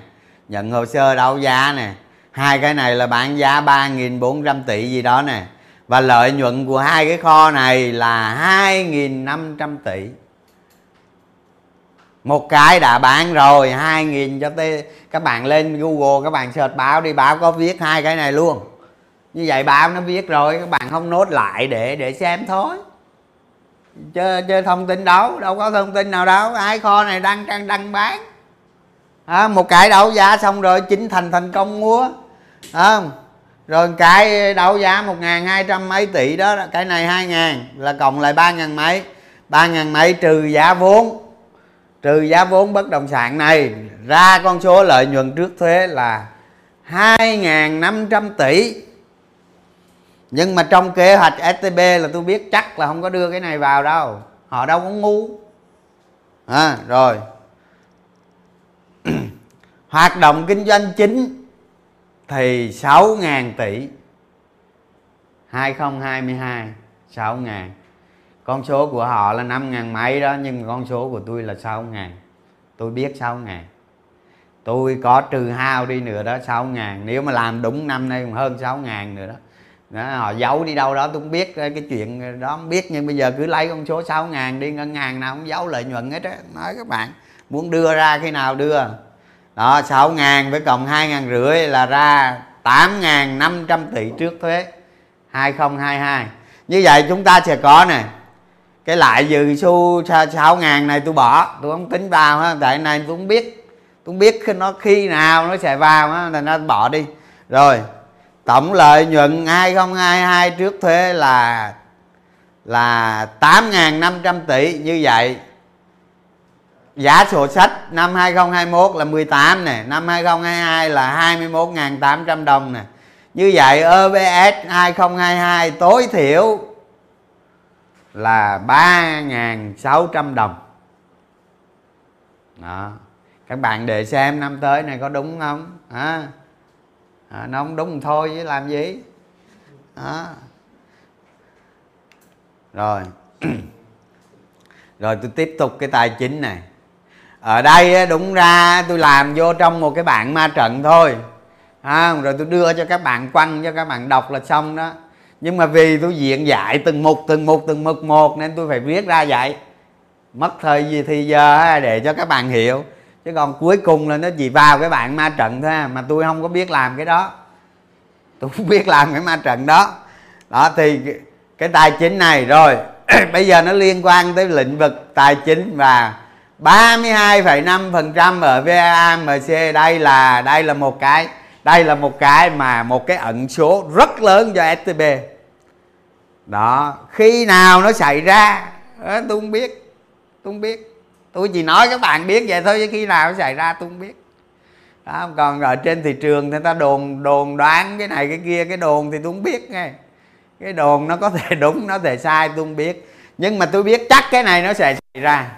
S1: nhận hồ sơ đấu giá nè. Hai cái này là bán giá ba nghìn bốn trăm tỷ gì đó nè. Và lợi nhuận của hai cái kho này là hai nghìn năm trăm tỷ. Một cái đã bán rồi hai nghìn cho tê các bạn lên google các bạn search báo đi báo có viết hai cái này luôn. Như vậy báo nó viết rồi các bạn không nốt lại để để xem thôi. Chứ, chứ thông tin đâu đâu có thông tin nào đâu. Ai kho này đăng đang đăng bán à, một cái đấu giá xong rồi chính thành thành công mua à, rồi cái đấu giá một ngàn hai trăm mấy tỷ đó cái này hai ngàn là cộng lại ba ngàn mấy. Ba ngàn mấy trừ giá vốn. Trừ giá vốn bất động sản này ra con số lợi nhuận trước thuế là 2.500 tỷ. Nhưng mà trong kế hoạch STB là tôi biết chắc là không có đưa cái này vào đâu. Họ đâu có ngu. À, rồi hoạt động kinh doanh chính thì 6.000 tỷ. 2022 6 ngàn. Con số của họ là 5 ngàn mấy đó nhưng con số của tôi là 6 ngàn. Tôi biết 6 ngàn. Tôi có trừ hao đi nữa đó 6 ngàn. Nếu mà làm đúng năm nay còn hơn 6 ngàn nữa đó. Đó, họ giấu đi đâu đó tôi không biết ờ, cái chuyện đó không biết. Nhưng bây giờ cứ lấy con số 6 ngàn đi ngân hàng nào cũng giấu lợi nhuận hết á. Nói các bạn muốn đưa ra khi nào đưa? Đó 6 ngàn với cộng 2 ngàn rưỡi là ra 8 ngàn 500 tỷ trước thuế 2022 như vậy chúng ta sẽ có nè, cái lại dự xu 6 ngàn này tôi bỏ, tôi không tính vào ha, tại này tôi không biết, tôi không biết nó khi nào nó sẽ vào ha, thành nó bỏ đi. Rồi, tổng lợi nhuận 2022 trước thuế là là 8.500 tỷ, như vậy giá sổ sách năm 2021 là 18 nè năm 2022 là 21.800 đồng nè. Như vậy obs 2022 tối thiểu là 3.600 đồng. Đó. Các bạn để xem năm tới này có đúng không? À, à, nó không đúng thôi chứ làm gì? Đó. Rồi. Rồi tôi tiếp tục cái tài chính này ở đây đúng ra tôi làm vô trong một cái bảng ma trận thôi. À, rồi tôi đưa cho các bạn quăng cho các bạn đọc là xong đó. Nhưng mà vì tôi diện dạy từng mục từng mục từng mục một nên tôi phải viết ra vậy. Mất thời gì thì giờ để cho các bạn hiểu. Chứ còn cuối cùng là nó chỉ vào cái bạn ma trận thôi à, mà tôi không có biết làm cái đó. Tôi không biết làm cái ma trận đó. Đó thì cái tài chính này rồi bây giờ nó liên quan tới lĩnh vực tài chính và 32,5% ở VAMC đây là đây là một cái đây là một cái mà một cái ẩn số rất lớn cho STB đó khi nào nó xảy ra đó, tôi không biết tôi không biết. Tôi chỉ nói các bạn biết vậy thôi chứ khi nào nó xảy ra tôi không biết. Đó, còn ở trên thị trường người ta đồn đồn đoán cái này cái kia cái đồn thì tôi không biết nghe. Cái đồn nó có thể đúng nó có thể sai tôi không biết. Nhưng mà tôi biết chắc cái này nó sẽ xảy ra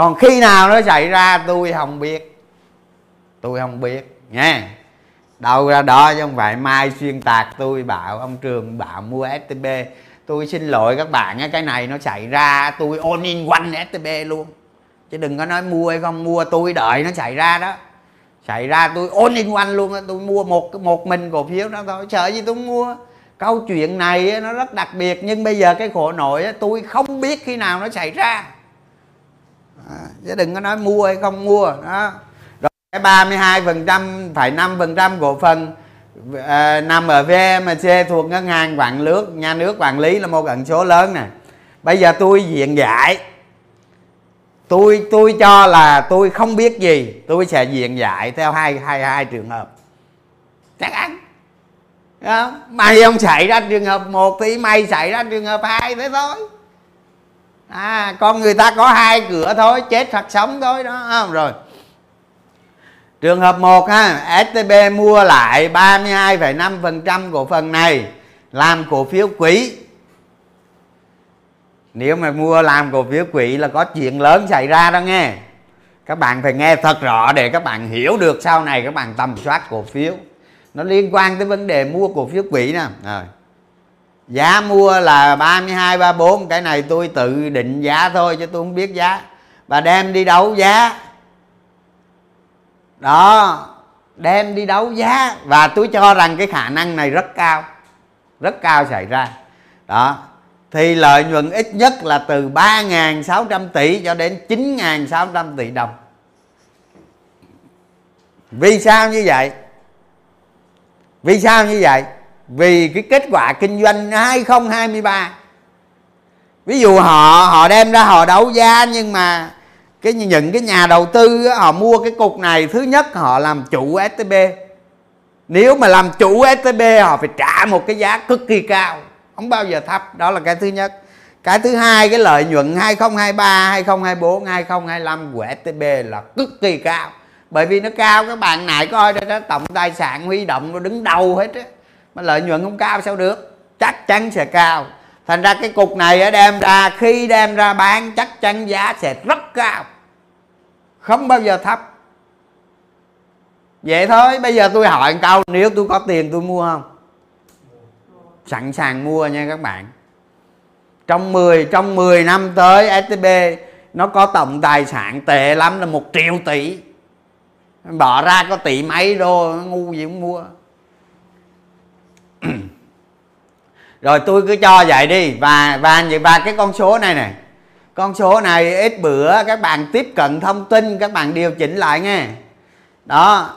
S1: còn khi nào nó xảy ra, tôi không biết. Tôi không biết, nha. Đâu ra đó chứ không phải mai xuyên tạc tôi, bảo ông trường bảo mua stb tôi xin lỗi các bạn cái này nó xảy ra, tôi all in one stb luôn. Chứ đừng có nói mua hay không mua, tôi đợi nó xảy ra đó. Xảy ra tôi all in one luôn tôi mua một một mình cổ phiếu đó thôi, sợ gì tôi mua. Câu chuyện này nó rất đặc biệt, nhưng bây giờ cái khổ nổi tôi không biết khi nào nó xảy ra à, chứ đừng có nói mua hay không mua đó. Rồi cái 32 phần trăm phải 5 phần trăm cổ phần à, nằm ở VMC thuộc ngân hàng quản nước nhà nước quản lý là một ẩn số lớn nè. Bây giờ tôi diện giải. Tôi tôi cho là tôi không biết gì tôi sẽ diện giải theo hai hai hai trường hợp. Chắc ăn. Đó. mày không xảy ra trường hợp một thì mày xảy ra trường hợp hai thế thôi à con người ta có hai cửa thôi chết hoặc sống thôi đó không rồi. Trường hợp 1 ha STB mua lại 32,5% cổ phần này làm cổ phiếu quỹ. Nếu mà mua làm cổ phiếu quỹ là có chuyện lớn xảy ra đó nghe. Các bạn phải nghe thật rõ để các bạn hiểu được sau này các bạn tầm soát cổ phiếu. Nó liên quan tới vấn đề mua cổ phiếu quỹ nè. Rồi giá mua là 32 34 cái này tôi tự định giá thôi chứ tôi không biết giá. Và đem đi đấu giá. Đó, đem đi đấu giá. Và tôi cho rằng cái khả năng này rất cao rất cao xảy ra. Đó, thì lợi nhuận ít nhất là từ 3.600 tỷ cho đến 9.600 tỷ đồng. Vì sao như vậy? Vì sao như vậy? Vì cái kết quả kinh doanh 2023 ví dụ họ họ đem ra họ đấu giá nhưng mà cái những cái nhà đầu tư họ mua cái cục này thứ nhất họ làm chủ STB nếu mà làm chủ STB họ phải trả một cái giá cực kỳ cao không bao giờ thấp. Đó là cái thứ nhất. Cái thứ hai cái lợi nhuận 2023 2024 2025 của STB là cực kỳ cao. Bởi vì nó cao các bạn này coi đó, đó tổng tài sản huy động nó đứng đầu hết á mà lợi nhuận không cao sao được? Chắc chắn sẽ cao. Thành ra cái cục này đem ra, khi đem ra bán, chắc chắn giá sẽ rất cao. Không bao giờ thấp. Vậy thôi, bây giờ tôi hỏi câu, nếu tôi có tiền tôi mua không? Sẵn sàng mua nha các bạn. Trong 10 trong 10 năm tới STB nó có tổng tài sản tệ lắm là một triệu tỷ. Bỏ ra có tỷ mấy đô, ngu gì cũng mua. rồi tôi cứ cho vậy đi. Và và và cái con số này này con số này ít bữa các bạn tiếp cận thông tin, các bạn điều chỉnh lại nghe. Đó.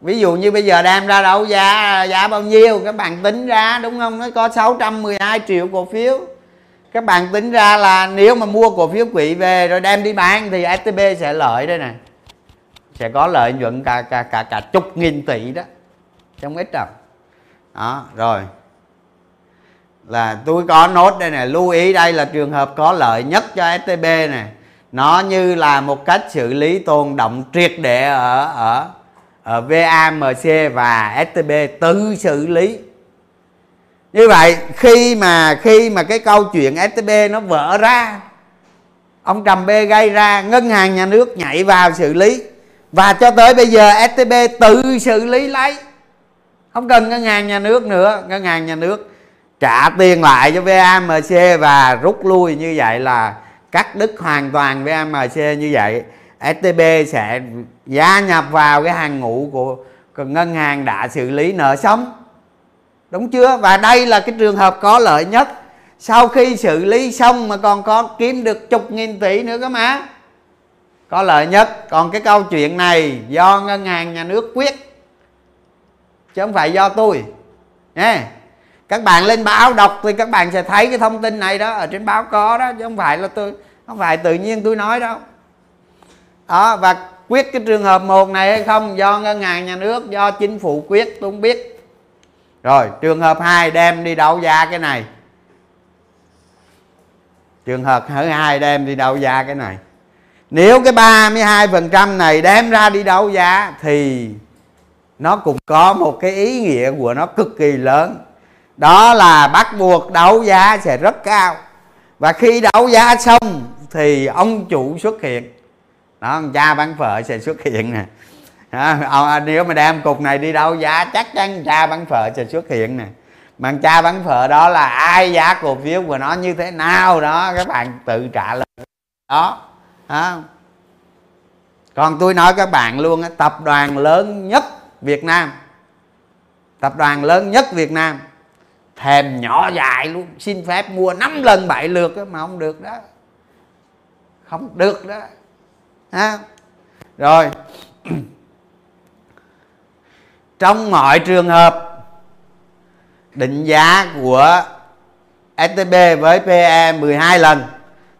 S1: Ví dụ như bây giờ đem ra đấu giá giá bao nhiêu, các bạn tính ra, đúng không? Nó có 612 triệu cổ phiếu. Các bạn tính ra là nếu mà mua cổ phiếu quỹ về rồi đem đi bán thì STB sẽ lợi đây này sẽ có lợi nhuận cả cả cả cả chục nghìn tỷ đó. Trong ít đâu đó, rồi. Là tôi có nốt đây này lưu ý đây là trường hợp có lợi nhất cho STB này nó như là một cách xử lý tồn động triệt để ở ở ở VAMC và STB tự xử lý. Như vậy, khi mà khi mà cái câu chuyện STB nó vỡ ra, ông Trầm B gây ra, ngân hàng nhà nước nhảy vào xử lý. Và cho tới bây giờ STB tự xử lý lấy không cần ngân hàng nhà nước nữa ngân hàng nhà nước trả tiền lại cho VAMC và rút lui như vậy là cắt đứt hoàn toàn VAMC như vậy. STB sẽ gia nhập vào cái hàng ngũ của, ngân hàng đã xử lý nợ sống. Đúng chưa? Và đây là cái trường hợp có lợi nhất. Sau khi xử lý xong mà còn có kiếm được chục nghìn tỷ nữa cơ mà. Có lợi nhất. Còn cái câu chuyện này do ngân hàng nhà nước quyết chứ không phải do tôi. Nha. Các bạn lên báo đọc thì các bạn sẽ thấy cái thông tin này đó ở trên báo có đó, chứ không phải là tôi, không phải tự nhiên tôi nói đâu. Đó, và quyết cái trường hợp một này hay không, do ngân hàng nhà nước, do chính phủ quyết, tôi không biết. Rồi, trường hợp 2 đem đi đấu giá cái này. Trường hợp thứ hai đem đi đấu giá cái này. Nếu cái 32% này đem ra đi đấu giá thì nó cũng có một cái ý nghĩa của nó cực kỳ lớn. Đó là bắt buộc đấu giá sẽ rất cao. Và khi đấu giá xong thì ông chủ xuất hiện. Đó cha bán phở sẽ xuất hiện nè. Đó, à, nếu mà đem cục này đi đấu giá chắc chắn cha bán phở sẽ xuất hiện nè. Mà cha bán phở đó là ai giá cổ phiếu của nó như thế nào đó các bạn tự trả lời. Đó đó còn tôi nói các bạn luôn tập đoàn lớn nhất Việt Nam. Tập đoàn lớn nhất Việt Nam. Thèm nhỏ dài luôn. Xin phép mua 5 lần 7 lượt đó, mà không được đó. Không được đó. Ha rồi. Trong mọi trường hợp định giá của STB với PE 12 lần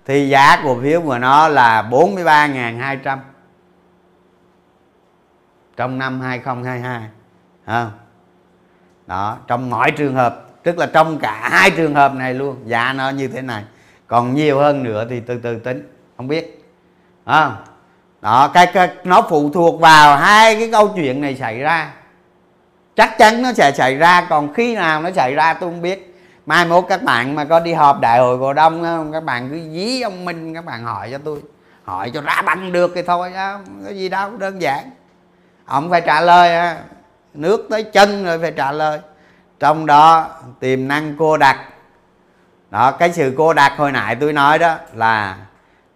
S1: thì giá cổ phiếu của nó là 43.200 trong năm 2022 à. đó trong mọi trường hợp tức là trong cả hai trường hợp này luôn giá nó như thế này. Còn nhiều hơn nữa thì từ từ tính không biết. À. đó cái, cái nó phụ thuộc vào hai cái câu chuyện này xảy ra. Chắc chắn nó sẽ xảy ra còn khi nào nó xảy ra tôi không biết. Mai mốt các bạn mà có đi họp đại hội cổ đông không các bạn cứ dí ông minh các bạn hỏi cho tôi. Hỏi cho ra bằng được thì thôi không có gì đâu đơn giản ông phải trả lời nước tới chân rồi phải trả lời. Trong đó, tiềm năng cô đặc. Đó, cái sự cô đặc hồi nãy tôi nói đó là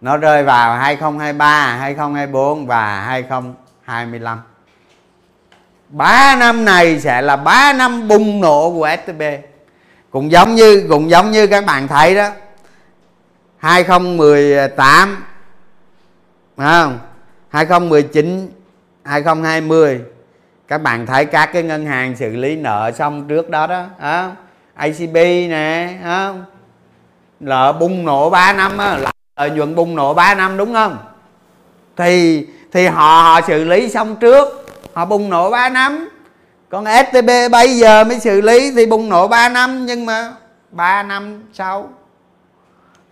S1: nó rơi vào 2023 2024 và 2025 3 năm này sẽ là 3 năm bùng nổ của STB cũng giống như, cũng giống như các bạn thấy đó. 2018 không 2019 2020 các bạn thấy các cái ngân hàng xử lý nợ xong trước đó đó à, ACB nè à, nợ bùng nổ 3 năm á, lợi nhuận bùng nổ 3 năm đúng không? Thì thì họ họ xử lý xong trước họ bùng nổ 3 năm. Còn STB bây giờ mới xử lý thì bùng nổ 3 năm nhưng mà 3 năm sau?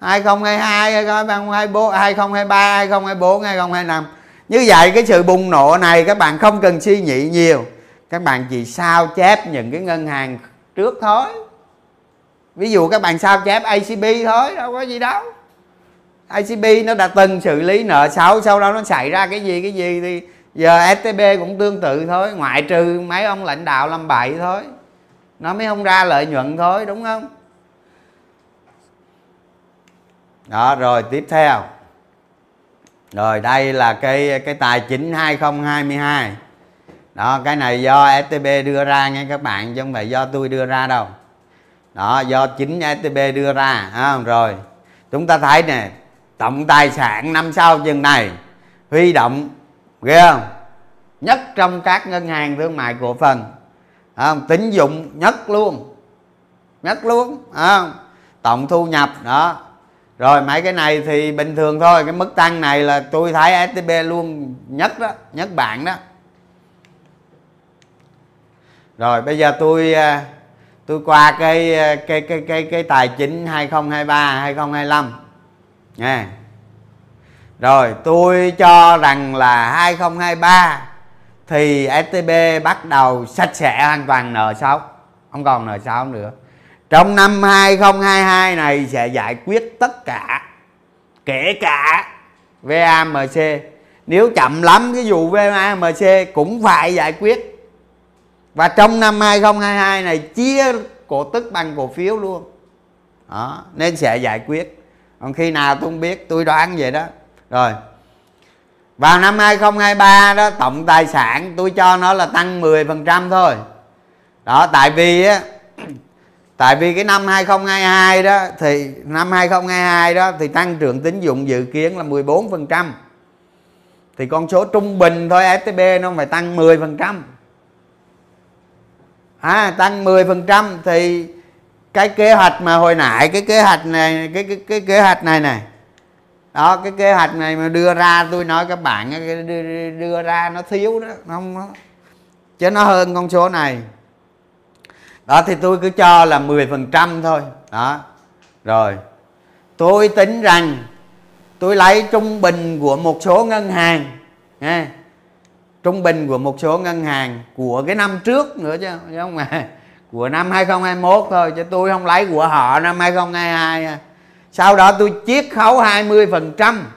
S1: 2022 2024 2023 2024 2025 như vậy cái sự bùng nổ này các bạn không cần suy nghĩ nhiều. Các bạn chỉ sao chép những cái ngân hàng trước thôi. Ví dụ các bạn sao chép ACB thôi, đâu có gì đâu. ACB nó đã từng xử lý nợ xấu, sau đó nó xảy ra cái gì cái gì thì giờ STB cũng tương tự thôi, ngoại trừ mấy ông lãnh đạo làm bậy thôi. Nó mới không ra lợi nhuận thôi, đúng không? Đó, rồi, tiếp theo rồi đây là cái cái tài chính 2022 đó cái này do STB đưa ra nghe các bạn chứ không phải do tôi đưa ra đâu. Đó do chính STB đưa ra à, rồi chúng ta thấy nè tổng tài sản năm sau chừng này huy động ghê không? Nhất trong các ngân hàng thương mại cổ phần à, tín dụng nhất luôn nhất luôn à, tổng thu nhập đó rồi, mấy cái này thì bình thường thôi. Cái mức tăng này là tôi thấy STB luôn nhất đó, nhất bạn đó. Rồi, bây giờ tôi à, tôi qua cái à, cái cái cái cái tài chính 2023 2025 nha. Rồi, tôi cho rằng là 2023 thì STB bắt đầu sạch sẽ hoàn toàn nợ xấu. Không còn nợ xấu nữa trong năm 2022 này sẽ giải quyết tất cả, kể cả VAMC nếu chậm lắm, cái vụ VAMC cũng phải giải quyết. Và trong năm 2022 này chia cổ tức bằng cổ phiếu luôn. Đó, nên sẽ giải quyết. Còn khi nào tôi không biết, tôi đoán vậy đó. Rồi, vào năm 2023 đó, tổng tài sản tôi cho nó là tăng 10% thôi. Đó, tại vì á tại vì cái năm 2022 đó thì năm 2022 đó thì tăng trưởng tín dụng dự kiến là 14% thì con số trung bình thôi STB nó phải tăng 10% à, tăng 10% thì cái kế hoạch mà hồi nãy cái kế hoạch này cái cái, cái kế hoạch này này. Đó cái kế hoạch này mà đưa ra tôi nói các bạn đưa, đưa ra nó thiếu đó không nó chứ nó hơn con số này đó, thì tôi cứ cho là 10% thôi. Đó. Rồi. Tôi tính rằng tôi lấy trung bình của một số ngân hàng nha trung bình của một số ngân hàng của cái năm trước nữa chứ không mà của năm 2021 thôi, chứ tôi không lấy của họ năm 2022 sau đó tôi chiết khấu 20 phần trăm.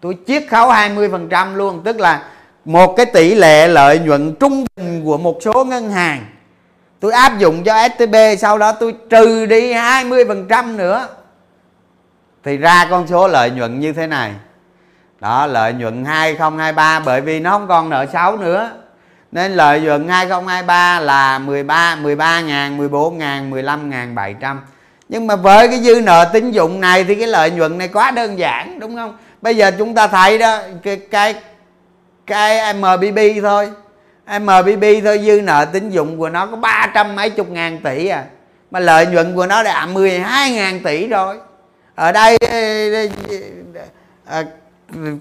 S1: Tôi chiết khấu 20 phần trăm luôn, tức là một cái tỷ lệ lợi nhuận trung bình của một số ngân hàng tôi áp dụng cho STB sau đó tôi trừ đi 20% nữa. Thì ra con số lợi nhuận như thế này. Đó, lợi nhuận 2023 bởi vì nó không còn nợ xấu nữa. Nên lợi nhuận 2023 là 13 13 ngàn 14 ngàn 15 ngàn 700 nhưng mà với cái dư nợ tín dụng này thì cái lợi nhuận này quá đơn giản, đúng không? Bây giờ chúng ta thấy đó, cái cái cái MBB thôi. MBB thôi dư nợ tín dụng của nó có ba trăm mấy chục ngàn tỷ à. Mà lợi nhuận của nó đã 12 ngàn tỷ rồi ở đây à,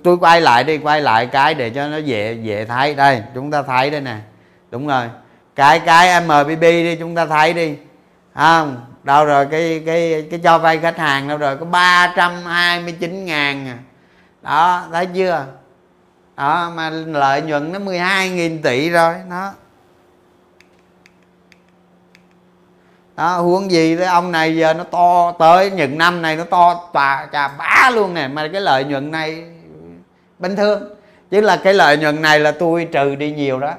S1: tôi quay lại đi quay lại cái để cho nó dễ dễ thấy. Đây chúng ta thấy đây nè. Đúng rồi. Cái cái MBB đi chúng ta thấy đi. Không đâu rồi cái cái cái cho vay khách hàng đâu rồi có 329 ngàn à. đó thấy chưa? Đó mà lợi nhuận nó 12.000 tỷ rồi nó đó, huống gì cái ông này giờ nó to, tới những năm này nó to tà, chà bá luôn nè, mà cái lợi nhuận này bình thường. Chứ là cái lợi nhuận này là tôi trừ đi nhiều đó.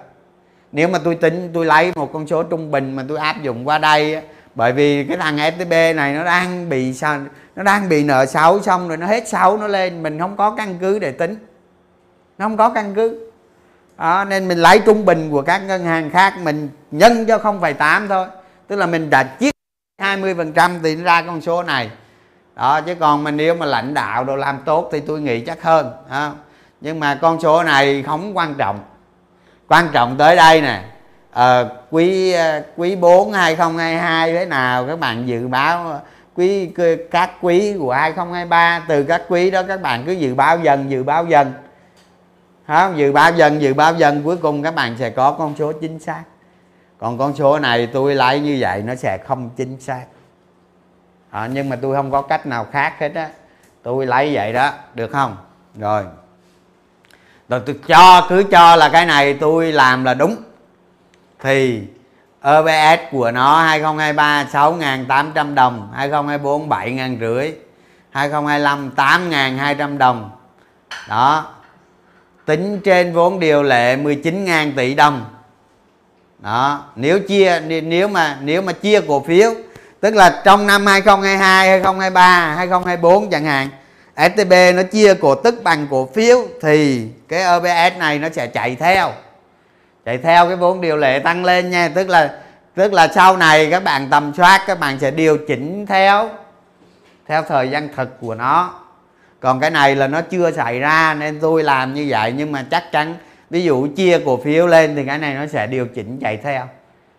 S1: Nếu mà tôi tính, tôi lấy một con số trung bình mà tôi áp dụng qua đây bởi vì cái thằng STB này nó đang bị sao, nó đang bị nợ xấu xong rồi nó hết xấu nó lên, mình không có căn cứ để tính nó không có căn cứ. Đó, nên mình lấy trung bình của các ngân hàng khác mình nhân cho 0,8 thôi. Tức là mình đã chiết 20 phần trăm thì nó ra con số này. Đó chứ còn mình nếu mà lãnh đạo đồ làm tốt thì tôi nghĩ chắc hơn đó. nhưng mà con số này không quan trọng. Quan trọng tới đây nè. À, quý ờ, quý 4 2022 thế nào các bạn dự báo quý các quý của 2023 từ các quý đó các bạn cứ dự báo dần dự báo dần không dự báo dần dự báo dần cuối cùng các bạn sẽ có con số chính xác. Còn con số này tôi lấy như vậy nó sẽ không chính xác. À, nhưng mà tôi không có cách nào khác hết á. Tôi lấy vậy đó được không? Rồi. Rồi tôi cho cứ cho là cái này tôi làm là đúng. Thì OBS của nó 2023 6.800 đồng 2024 7 rưỡi 2025 8.200 đồng. Đó tính trên vốn điều lệ 19.000 tỷ đồng. Đó, nếu chia nếu mà nếu mà chia cổ phiếu, tức là trong năm 2022 2023 2024 chẳng hạn STB nó chia cổ tức bằng cổ phiếu thì cái OBS này nó sẽ chạy theo. Chạy theo cái vốn điều lệ tăng lên nha, tức là tức là sau này các bạn tầm soát, các bạn sẽ điều chỉnh theo theo thời gian thực của nó còn cái này là nó chưa xảy ra nên tôi làm như vậy, nhưng mà chắc chắn, ví dụ chia cổ phiếu lên thì cái này nó sẽ điều chỉnh chạy theo.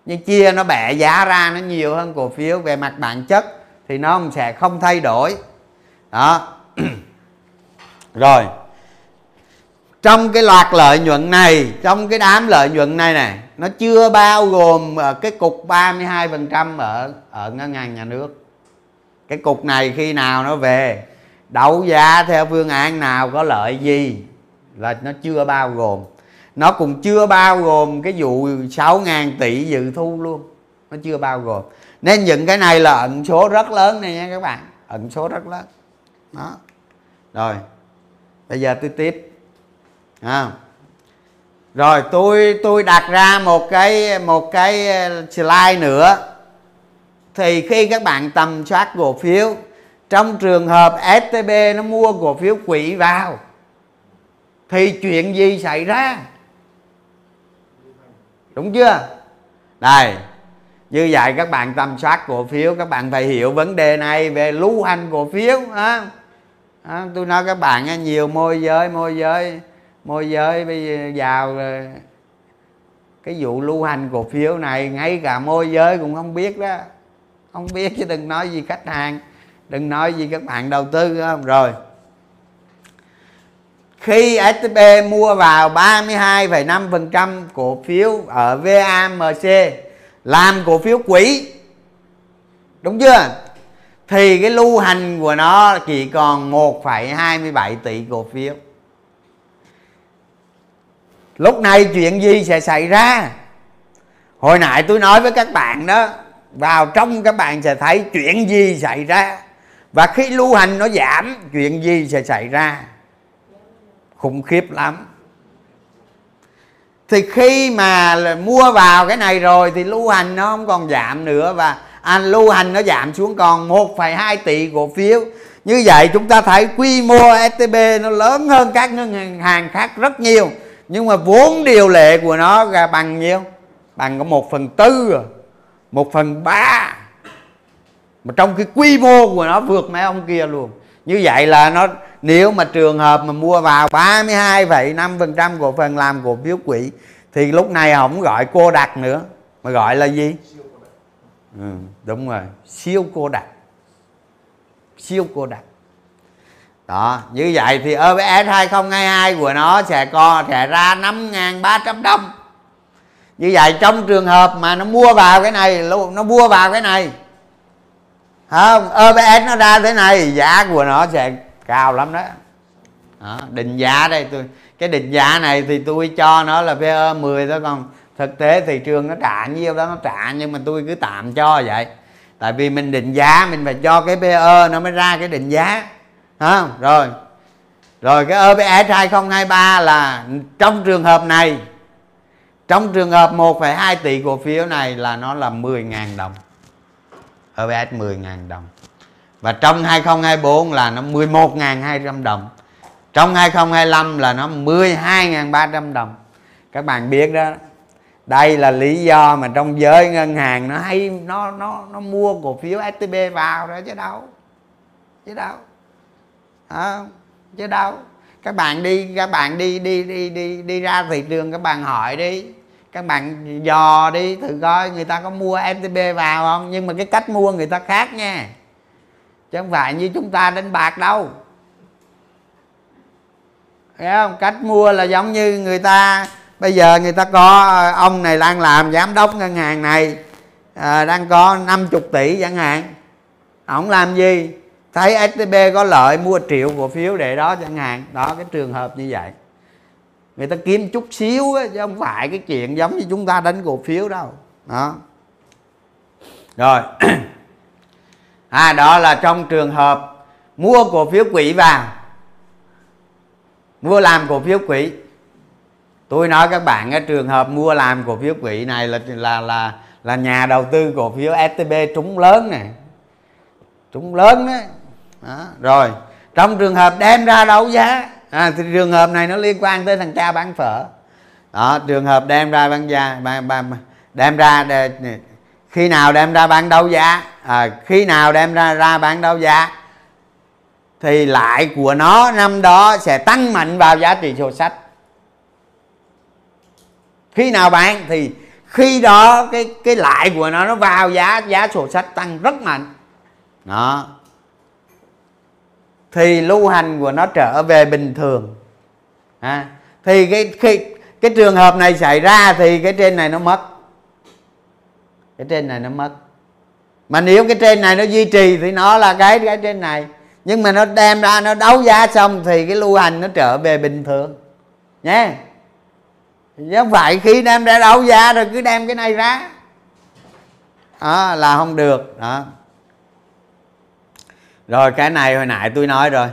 S1: Nhưng chia nó bẻ giá ra nó nhiều hơn cổ phiếu, về mặt bản chất thì nó sẽ không thay đổi. Đó. Rồi. Trong cái loạt lợi nhuận này, trong cái đám lợi nhuận này này, nó chưa bao gồm ờ, cái cục 32% ở ở ngân hàng nhà nước. Cái cục này khi nào nó về đấu giá theo phương án nào có lợi gì là nó chưa bao gồm. Nó cũng chưa bao gồm cái vụ 6.000 tỷ dự thu luôn. Nó chưa bao gồm. Nên những cái này là ẩn số rất lớn này nha các bạn. Ẩn số rất lớn. Đó. Rồi. Bây giờ tôi tiếp. À. rồi, tôi tôi đặt ra một cái một cái slide nữa. Thì khi các bạn tầm soát cổ phiếu trong trường hợp STB nó mua cổ phiếu quỹ vào thì chuyện gì xảy ra? Đúng chưa? Đây như vậy các bạn tầm soát cổ phiếu các bạn phải hiểu vấn đề này về lưu hành cổ phiếu á à, tôi nói các bạn nhiều môi giới môi giới môi giới bây giờ vào ờ, cái vụ lưu hành cổ phiếu này ngay cả môi giới cũng không biết đó. Không biết chứ đừng nói gì khách hàng đừng nói gì các bạn đầu tư không? Rồi. Khi STB mua vào 32,5% cổ phiếu ở VAMC làm cổ phiếu quỹ đúng chưa? Thì cái lưu hành của nó chỉ còn 1,27 tỷ cổ phiếu. Lúc này chuyện gì sẽ xảy ra? Hồi nãy tôi nói với các bạn đó vào trong các bạn sẽ thấy chuyện gì xảy ra? Và khi lưu hành nó giảm chuyện gì sẽ xảy ra? Khủng khiếp lắm. Thì khi mà mua vào cái này rồi thì lưu hành nó không còn giảm nữa. Và à, lưu hành nó giảm xuống còn 1,2 tỷ cổ phiếu. Như vậy chúng ta thấy quy mô STB nó lớn hơn các ngân hàng khác rất nhiều. Nhưng mà vốn điều lệ của nó là bằng nhiêu? Bằng có một phần tư à. một phần ba mà trong cái quy mô của nó vượt mấy ông kia luôn. Như vậy là nó nếu mà trường hợp mà mua vào 32,5% cổ phần làm cổ phiếu quỹ thì lúc này không gọi cô đặc nữa mà gọi là gì? Ừ, đúng rồi siêu cô đặc siêu cô đặc đó như vậy thì OBS 2022 của nó sẽ co sẽ ra 5.300 đồng. Như vậy trong trường hợp mà nó mua vào cái này nó mua vào cái này không OBS nó ra thế này giá của nó sẽ cao lắm đó, đó định giá đây tôi cái định giá này thì tôi cho nó là PE 10 thôi còn thực tế thị trường nó trả nhiêu đó nó trả nhưng mà tôi cứ tạm cho vậy. Tại vì mình định giá mình phải cho cái PE nó mới ra cái định giá. Không rồi. Rồi cái OBS 2023 là trong trường hợp này trong trường hợp 1,2 tỷ cổ phiếu này là nó là 10.000 đồng. OBS 10.000 đồng. Và trong 2024 là nó 11.200 đồng. Trong 2025 là nó 12.300 đồng. Các bạn biết đó đây là lý do mà trong giới ngân hàng nó hay nó nó nó mua cổ phiếu STB vào đó chứ đâu. Chứ đâu. À, chứ đâu. Các bạn đi các bạn đi đi đi đi đi ra thị trường các bạn hỏi đi các bạn dò đi thử coi người ta có mua MTB vào không? Nhưng mà cái cách mua người ta khác nha. Chứ không phải như chúng ta đánh bạc đâu. Thấy không? Cách mua là giống như người ta bây giờ người ta có ờ, ông này đang làm giám đốc ngân hàng này à, đang có 50 tỷ chẳng hạn. Ổng làm gì? Thấy STB có lợi mua triệu cổ phiếu để đó chẳng hạn. Đó cái trường hợp như vậy người ta kiếm chút xíu á, chứ không phải cái chuyện giống như chúng ta đánh cổ phiếu đâu. Đó. Rồi. À đó là trong trường hợp mua cổ phiếu quỹ vào mua làm cổ phiếu quỹ. Tôi nói các bạn cái trường hợp mua làm cổ phiếu quỹ này là là là là nhà đầu tư cổ phiếu STB trúng lớn này trúng lớn đấy đó. rồi. Trong trường hợp đem ra đấu giá à, thì trường hợp này nó liên quan tới thằng cha bán phở. Đó trường hợp đem ra bán giá bán, bán, đem ra để, khi nào đem ra bán đấu giá à, khi nào đem ra ra bán đấu giá thì lại của nó năm đó sẽ tăng mạnh vào giá trị sổ sách. Khi nào bán thì khi đó cái cái lại của nó nó vào giá giá sổ sách tăng rất mạnh. Đó thì lưu hành của nó trở về bình thường. À, thì cái khi cái trường hợp này xảy ra thì cái trên này nó mất. Cái trên này nó mất. Mà nếu cái trên này nó duy trì thì nó là cái cái trên này. Nhưng mà nó đem ra nó đấu giá xong thì cái lưu hành nó trở về bình thường. Nhé. Chứ không phải khi đem ra đấu giá rồi cứ đem cái này ra. Đó là không được. Đó rồi cái này hồi nãy tôi nói rồi.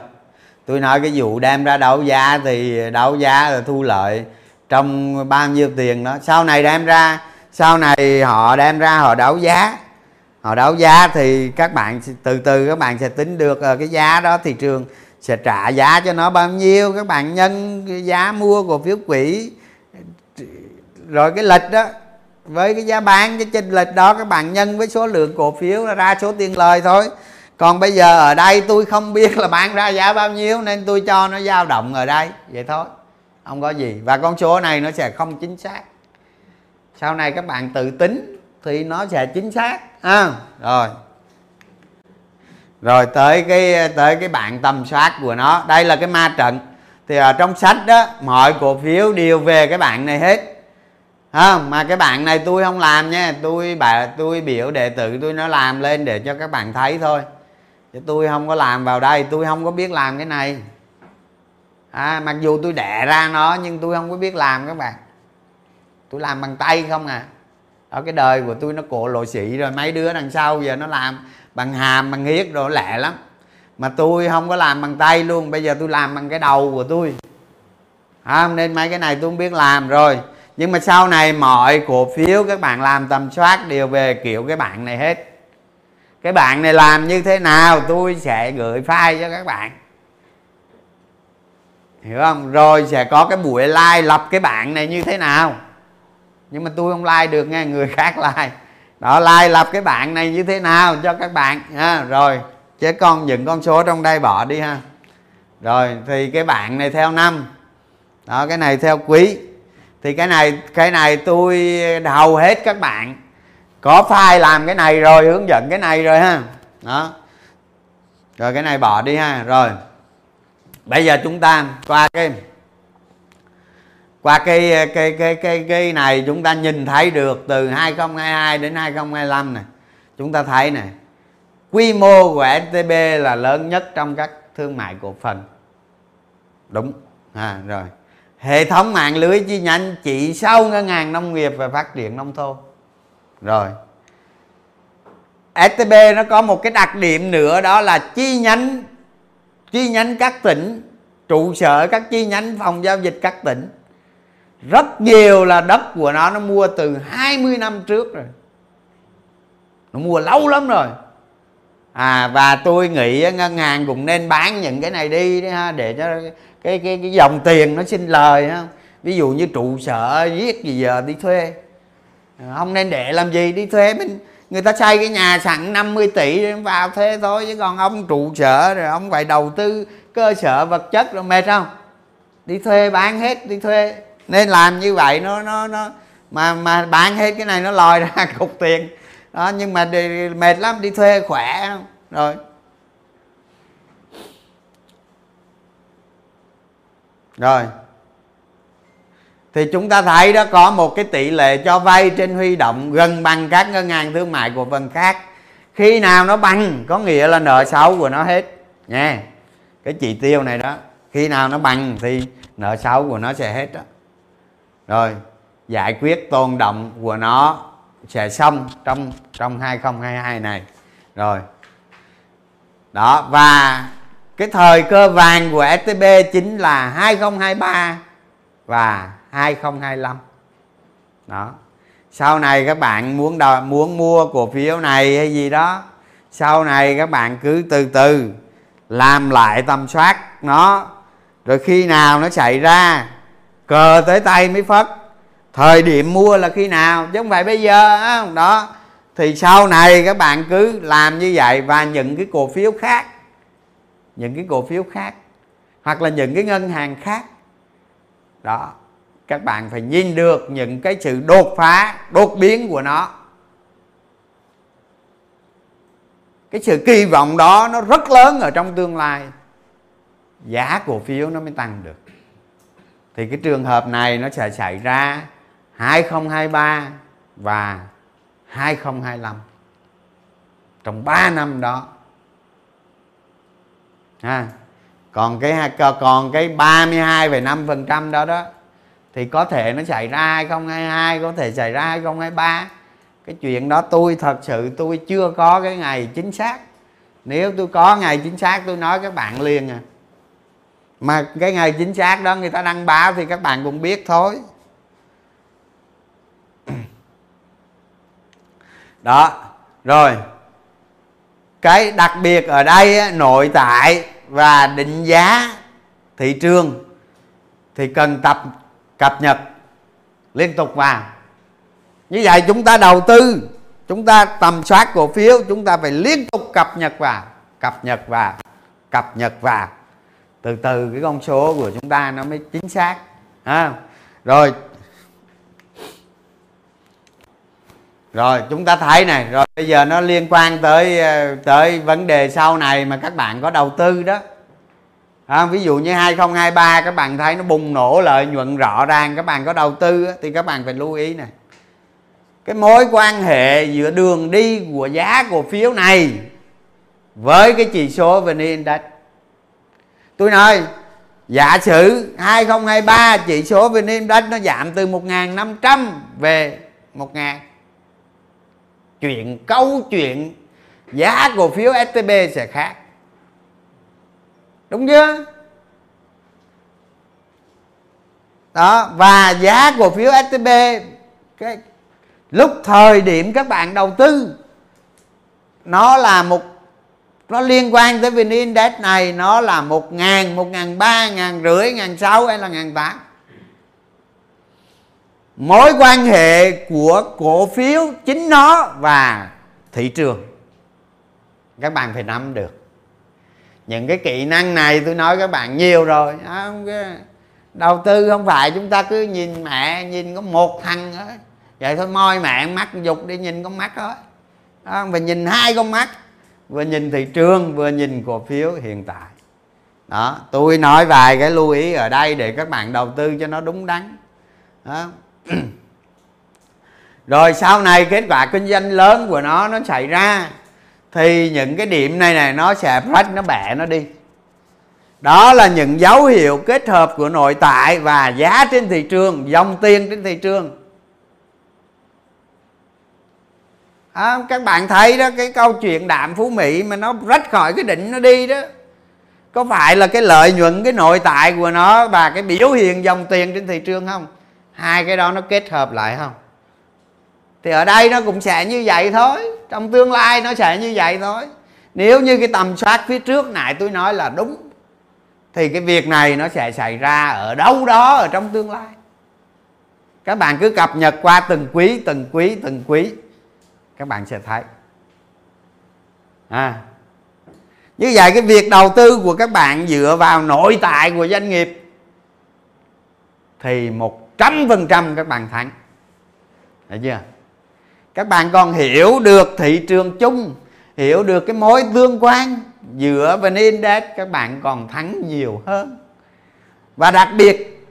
S1: Tôi nói cái vụ đem ra đấu giá thì đấu giá là thu lợi trong bao nhiêu tiền đó. Sau này đem ra, sau này họ đem ra họ đấu giá. Họ đấu giá thì các bạn từ từ các bạn sẽ tính được ờ, cái giá đó thị trường sẽ trả giá cho nó bao nhiêu. Các bạn nhân giá mua cổ phiếu quỹ, rồi cái lịch đó, với cái giá bán, cái chênh lịch đó, các bạn nhân với số lượng cổ phiếu ra số tiền lời thôi còn bây giờ ở đây tôi không biết là bán ra giá bao nhiêu nên tôi cho nó dao động ở đây. Vậy thôi không có gì. Và con số này nó sẽ không chính xác. Sau này các bạn tự tính thì nó sẽ chính xác à, rồi. Rồi tới cái tới cái bạn tầm soát của nó. Đây là cái ma trận. Thì ở trong sách đó mọi cổ phiếu đều về cái bạn này hết. À, mà cái bạn này tôi không làm nha. Tôi bà tôi biểu đệ tử tôi nó làm lên để cho các bạn thấy thôi chứ tôi không có làm vào đây tôi không có biết làm cái này. À, mặc dù tôi đẻ ra nó nhưng tôi không có biết làm các bạn. Tôi làm bằng tay không à. Ở cái đời của tôi nó cổ lộ sĩ rồi mấy đứa đằng sau giờ nó làm bằng hàm bằng hiếc rồi lẹ lắm. Mà tôi không có làm bằng tay luôn bây giờ tôi làm bằng cái đầu của tôi. À, nên mấy cái này tôi không biết làm rồi. Nhưng mà sau này mọi cổ phiếu các bạn làm tầm soát đều về kiểu cái bạn này hết cái bạn này làm như thế nào, tôi sẽ gửi file cho các bạn. Hiểu không? Rồi sẽ có cái buổi like lập cái bạn này như thế nào. Nhưng mà tôi không like được nghe, người khác like. Đó, like lập cái bạn này như thế nào cho các bạn. Ha, rồi, chứ con, những con số trong đây bỏ đi ha. Rồi, thì cái bạn này theo năm. Đó, cái này theo quý. Thì cái này cái này tôi hầu hết các bạn có file làm cái này rồi, hướng dẫn cái này rồi ha. Đó. Rồi cái này bỏ đi ha. Rồi. Bây giờ chúng ta qua cái qua cái cái cái cái cái này chúng ta nhìn thấy được từ 2022 đến 2025 này. Chúng ta thấy này, quy mô của STB là lớn nhất trong các thương mại cổ phần. Đúng. À rồi. Hệ thống mạng lưới chi nhánh chỉ sau ngân hàng nông nghiệp và phát triển nông thôn rồi. STB nó có một cái đặc điểm nữa, đó là chi nhánh chi nhánh các tỉnh, trụ sở các chi nhánh, phòng giao dịch các tỉnh. Rất nhiều là đất của nó nó mua từ 20 năm trước rồi. Nó mua lâu lắm rồi. À và tôi nghĩ ngân hàng cũng nên bán những cái này đi đấy ha, để cho cái cái cái dòng tiền nó sinh lời ha. Ví dụ như trụ sở giết gì giờ đi thuê. Ờ, không nên để làm gì đi thuê mình người ta xây cái nhà sẵn 50 tỷ vào thuê thôi chứ còn ông trụ sở rồi ông phải đầu tư cơ sở vật chất rồi mệt không? Đi thuê bán hết đi thuê. Nên làm như vậy nó nó nó mà mà bán hết cái này nó lòi ra cục tiền. Đó nhưng mà đi, mệt lắm đi thuê khỏe không rồi. Rồi thì chúng ta thấy đó, có một cái tỷ lệ cho vay trên huy động gần bằng các ngân hàng thương mại của phần khác. Khi nào nó bằng, có nghĩa là nợ xấu của nó hết nha cái chỉ tiêu này đó, khi nào nó bằng thì nợ xấu của nó sẽ hết đó. Rồi, giải quyết tồn động của nó sẽ xong trong trong 2022 này. Rồi. Đó, và cái thời cơ vàng của STB chính là 2023 và 2025 đó. Sau này các bạn muốn đòi, muốn mua cổ phiếu này hay gì đó sau này các bạn cứ từ từ làm lại tầm soát nó rồi khi nào nó xảy ra cờ tới tay mới phất. Thời điểm mua là khi nào chứ không phải bây giờ đó. Thì sau này các bạn cứ làm như vậy và những cái cổ phiếu khác những cái cổ phiếu khác hoặc là những cái ngân hàng khác. Đó các bạn phải nhìn được những cái sự đột phá đột biến của nó. Cái sự kỳ vọng đó nó rất lớn ở trong tương lai. Giá cổ phiếu nó mới tăng được. Thì cái trường hợp này nó sẽ xảy ra 2023 và 2025 trong 3 năm đó ha còn cái còn cái 32,5% đó đó thì có thể nó xảy ra 2022 có thể xảy ra 2023 cái chuyện đó tôi thật sự tôi chưa có cái ngày chính xác. Nếu tôi có ngày chính xác, tôi nói các bạn liền à. Mà cái ngày chính xác đó người ta đăng báo thì các bạn cũng biết thôi. Đó, rồi. Cái đặc biệt ở đây nội tại và định giá thị trường thì cần tập cập nhật, liên tục vào. Như vậy chúng ta đầu tư, chúng ta tầm soát cổ phiếu, chúng ta phải liên tục cập nhật vào, cập nhật vào, cập nhật vào. Từ từ cái con số của chúng ta nó mới chính xác, ha. Rồi. Rồi, chúng ta thấy này, rồi bây giờ nó liên quan tới ờ, tới vấn đề sau này mà các bạn có đầu tư đó à, ví dụ như 2023 các bạn thấy nó bùng nổ lợi nhuận rõ ràng các bạn có đầu tư thì các bạn phải lưu ý này cái mối quan hệ giữa đường đi của giá cổ phiếu này với cái chỉ số VN Index. Tôi nói giả sử 2023 chỉ số VN Index nó giảm từ 1.500 về 1.000 chuyện câu chuyện giá cổ phiếu STB sẽ khác đúng chưa? Đó, và giá cổ phiếu STB cái lúc thời điểm các bạn đầu tư, nó là một, nó liên quan tới VN Index này, nó là một ngàn một ngàn ba, ngàn rưỡi, ngàn sáu hay là ngàn tám. Mối quan hệ của cổ phiếu chính nó và thị trường. Các bạn phải nắm được những cái kỹ năng này tôi nói các bạn nhiều rồi. Đầu tư không phải chúng ta cứ nhìn mẹ nhìn có một thằng đó. Vậy thôi moi mẹ mắt dục đi nhìn con mắt thôi đó, và nhìn hai con mắt vừa nhìn thị trường vừa nhìn cổ phiếu hiện tại. Đó tôi nói vài cái lưu ý ở đây để các bạn đầu tư cho nó đúng đắn. Đó. rồi sau này kết quả kinh doanh lớn của nó nó xảy ra thì những cái điểm này này nó sẽ break nó bẻ nó đi. Đó là những dấu hiệu kết hợp của nội tại và giá trên thị trường dòng tiền trên thị trường. À, các bạn thấy đó cái câu chuyện đạm phú mỹ mà nó rách khỏi cái đỉnh nó đi đó. Có phải là cái lợi nhuận cái nội tại của nó và cái biểu hiện dòng tiền trên thị trường không? Hai cái đó nó kết hợp lại không? Thì ở đây nó cũng sẽ như vậy thôi. Trong tương lai nó sẽ như vậy thôi. Nếu như cái tầm soát phía trước nãy tôi nói là đúng, thì cái việc này nó sẽ xảy ra ở đâu đó ở trong tương lai. Các bạn cứ cập nhật qua từng quý từng quý từng quý. Các bạn sẽ thấy. À. Như vậy cái việc đầu tư của các bạn dựa vào nội tại của doanh nghiệp thì một trăm phần trăm các bạn thắng. Được chưa? Các bạn còn hiểu được thị trường chung, hiểu được cái mối tương quan giữa vn index, các bạn còn thắng nhiều hơn. Và đặc biệt,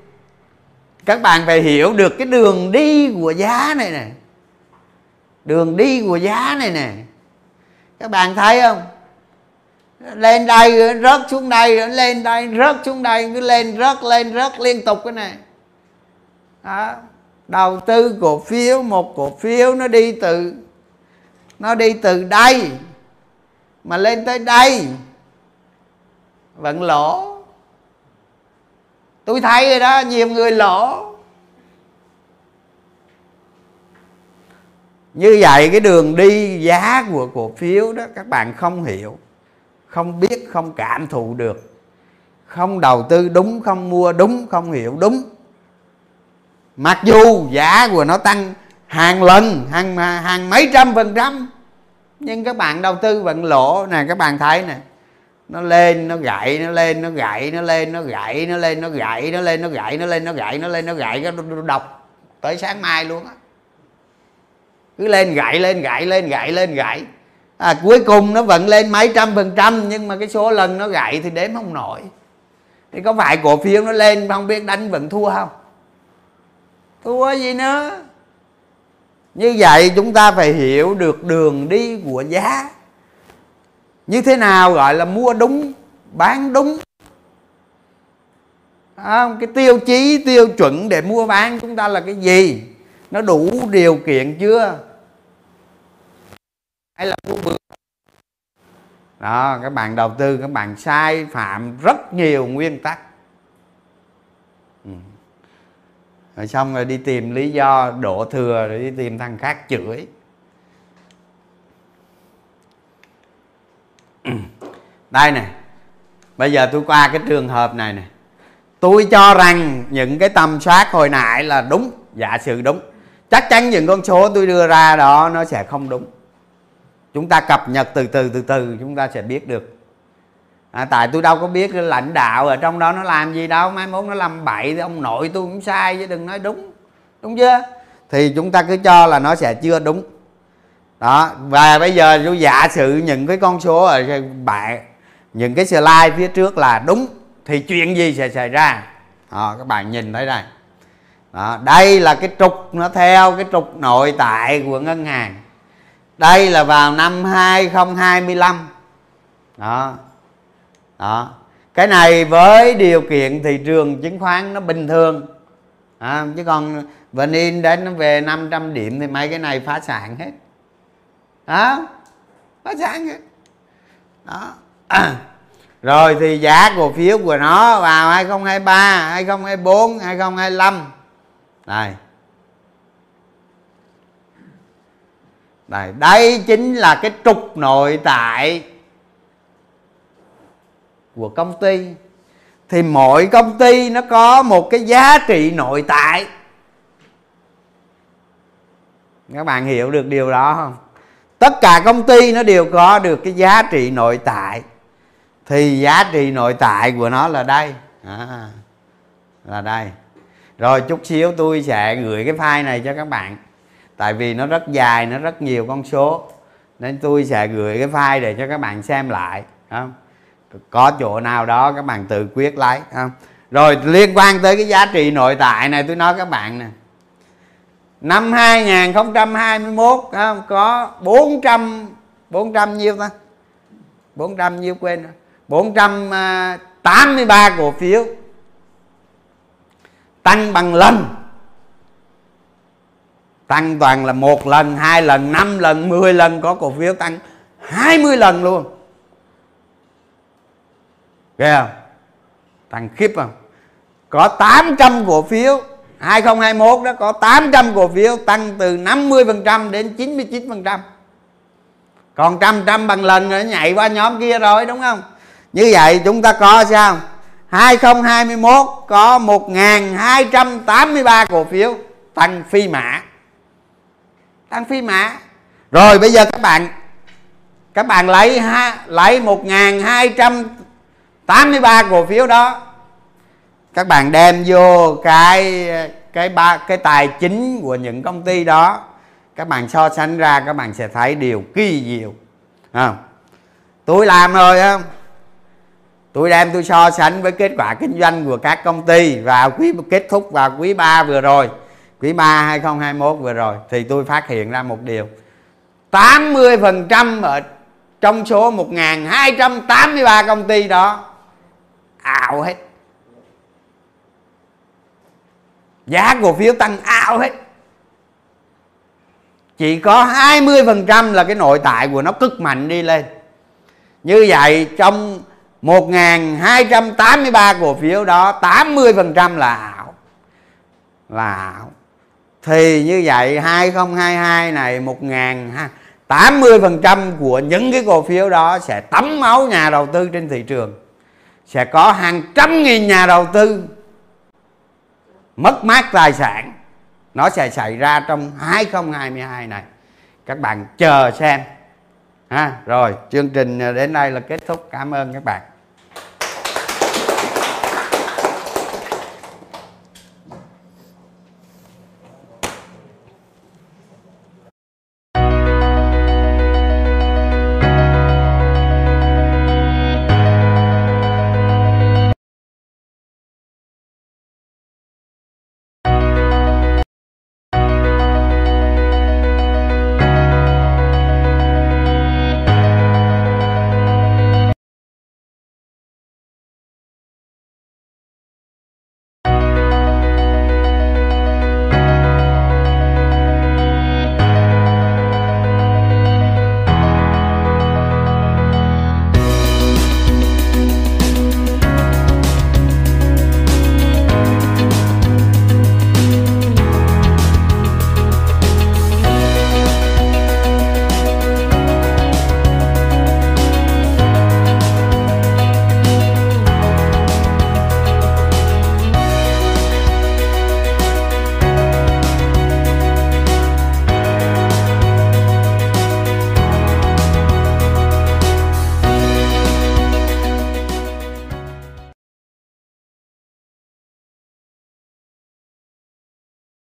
S1: các bạn phải hiểu được cái đường đi của giá này nè. Đường đi của giá này nè. Các bạn thấy không? Lên đây, rớt xuống đây, lên đây, rớt xuống đây, cứ lên, rớt lên, rớt liên tục cái này. Đó đầu tư cổ phiếu, một cổ phiếu nó đi từ, nó đi từ đây mà lên tới đây. Vẫn lỗ. Tôi thấy rồi đó, nhiều người lỗ. Như vậy cái đường đi giá của cổ phiếu đó, các bạn không hiểu, không biết, không cảm thụ được. Không đầu tư đúng, không mua đúng, không hiểu đúng mặc dù giá của nó tăng hàng lần hàng hàng mấy trăm phần trăm nhưng các bạn đầu tư vẫn lỗ nè các bạn thấy nè nó lên nó gãy nó lên nó gãy nó lên nó gãy nó lên nó gãy nó lên nó gãy nó lên nó gãy nó lên nó gãy nó đọc tới sáng mai luôn á. Cứ lên gãy lên gãy lên gãy lên gãy. À, cuối cùng nó vẫn lên mấy trăm phần trăm nhưng mà cái số lần nó gãy thì đếm không nổi. Thì có phải cổ phiếu nó lên không biết đánh vẫn thua không? Thua gì nữa? Như vậy chúng ta phải hiểu được đường đi của giá. Như thế nào gọi là mua đúng bán đúng? À, cái tiêu chí tiêu chuẩn để mua bán chúng ta là cái gì? Nó đủ điều kiện chưa? Hay là mua bữa đó các bạn đầu tư các bạn sai phạm rất nhiều nguyên tắc ừ rồi xong rồi đi tìm lý do đổ thừa rồi đi tìm thằng khác chửi. Đây nè, bây giờ tôi qua cái trường hợp này nè. Tôi cho rằng những cái tầm soát hồi nãy là đúng. Giả sử đúng, chắc chắn những con số tôi đưa ra đó nó sẽ không đúng. Chúng ta cập nhật từ từ từ từ, chúng ta sẽ biết được à, tại tôi đâu có biết lãnh đạo ở trong đó nó làm gì đâu. Mai mốt nó làm bậy thì ông nội tôi cũng sai chứ đừng nói đúng. Đúng chưa? Thì chúng ta cứ cho là nó sẽ chưa đúng. Đó và bây giờ tôi giả sử những cái con số ở bạn những cái slide phía trước là đúng thì chuyện gì sẽ xảy ra? Đó, các bạn nhìn thấy đây. Đó, đây là cái trục nó theo cái trục nội tại của ngân hàng. Đây là vào năm 2025 đó đó. Cái này với điều kiện thị trường chứng khoán nó bình thường. À, chứ còn vn in đến nó về 500 điểm thì mấy cái này phá sản hết. Đó. Phá sản hết. Đó. À. rồi thì giá cổ phiếu của nó vào 2023 2024 2025 này. Đây đây chính là cái trục nội tại của công ty thì mỗi công ty nó có một cái giá trị nội tại. Các bạn hiểu được điều đó không? Tất cả công ty nó đều có được cái giá trị nội tại. Thì giá trị nội tại của nó là đây. À, là đây. Rồi chút xíu tôi sẽ gửi cái file này cho các bạn. Tại vì nó rất dài nó rất nhiều con số. Nên tôi sẽ gửi cái file để cho các bạn xem lại không? Có chỗ nào đó các bạn tự quyết lấy không? rồi liên quan tới cái giá trị nội tại này, tôi nói các bạn nè. Năm 2021 không? có 400 400 nhiêu ta? 400 nhiêu quên rồi. 483 à, cổ phiếu. Tăng bằng lần. Tăng toàn là một lần, hai lần, năm lần 10 lần có cổ phiếu tăng 20 lần luôn ghê không? Tăng khiếp không? Có 800 cổ phiếu. 2021 đó có 800 cổ phiếu tăng từ 50% đến 99% còn trăm trăm bằng lần nữa nhảy qua nhóm kia rồi đúng không? Như vậy chúng ta có sao? 2021 có 1283 cổ phiếu tăng phi mã. Tăng phi mã. Rồi bây giờ các bạn các bạn lấy ha, lấy 83 cổ phiếu đó. Các bạn đem vô cái cái ba, cái tài chính của những công ty đó, các bạn so sánh ra, các bạn sẽ thấy điều kỳ diệu. Không tôi làm rồi không tôi đem, tôi so sánh với kết quả kinh doanh của các công ty vào quý, kết thúc vào quý 3 vừa rồi, quý 3 2021 vừa rồi, thì tôi phát hiện ra một điều. 80% ở trong số 1283 công ty đó ảo hết. Giá cổ phiếu tăng ảo hết. Chỉ có 20% là cái nội tại của nó cực mạnh đi lên. Như vậy trong 1.283 cổ phiếu đó 80% là ảo là ảo thì như vậy 2022 này 1000 80% của những cái cổ phiếu đó sẽ tắm máu nhà đầu tư trên thị trường sẽ có hàng trăm nghìn nhà đầu tư mất mát tài sản. Nó sẽ xảy ra trong 2022 này. Các bạn chờ xem. Ha, rồi, chương trình đến đây là kết thúc. Cảm ơn các bạn.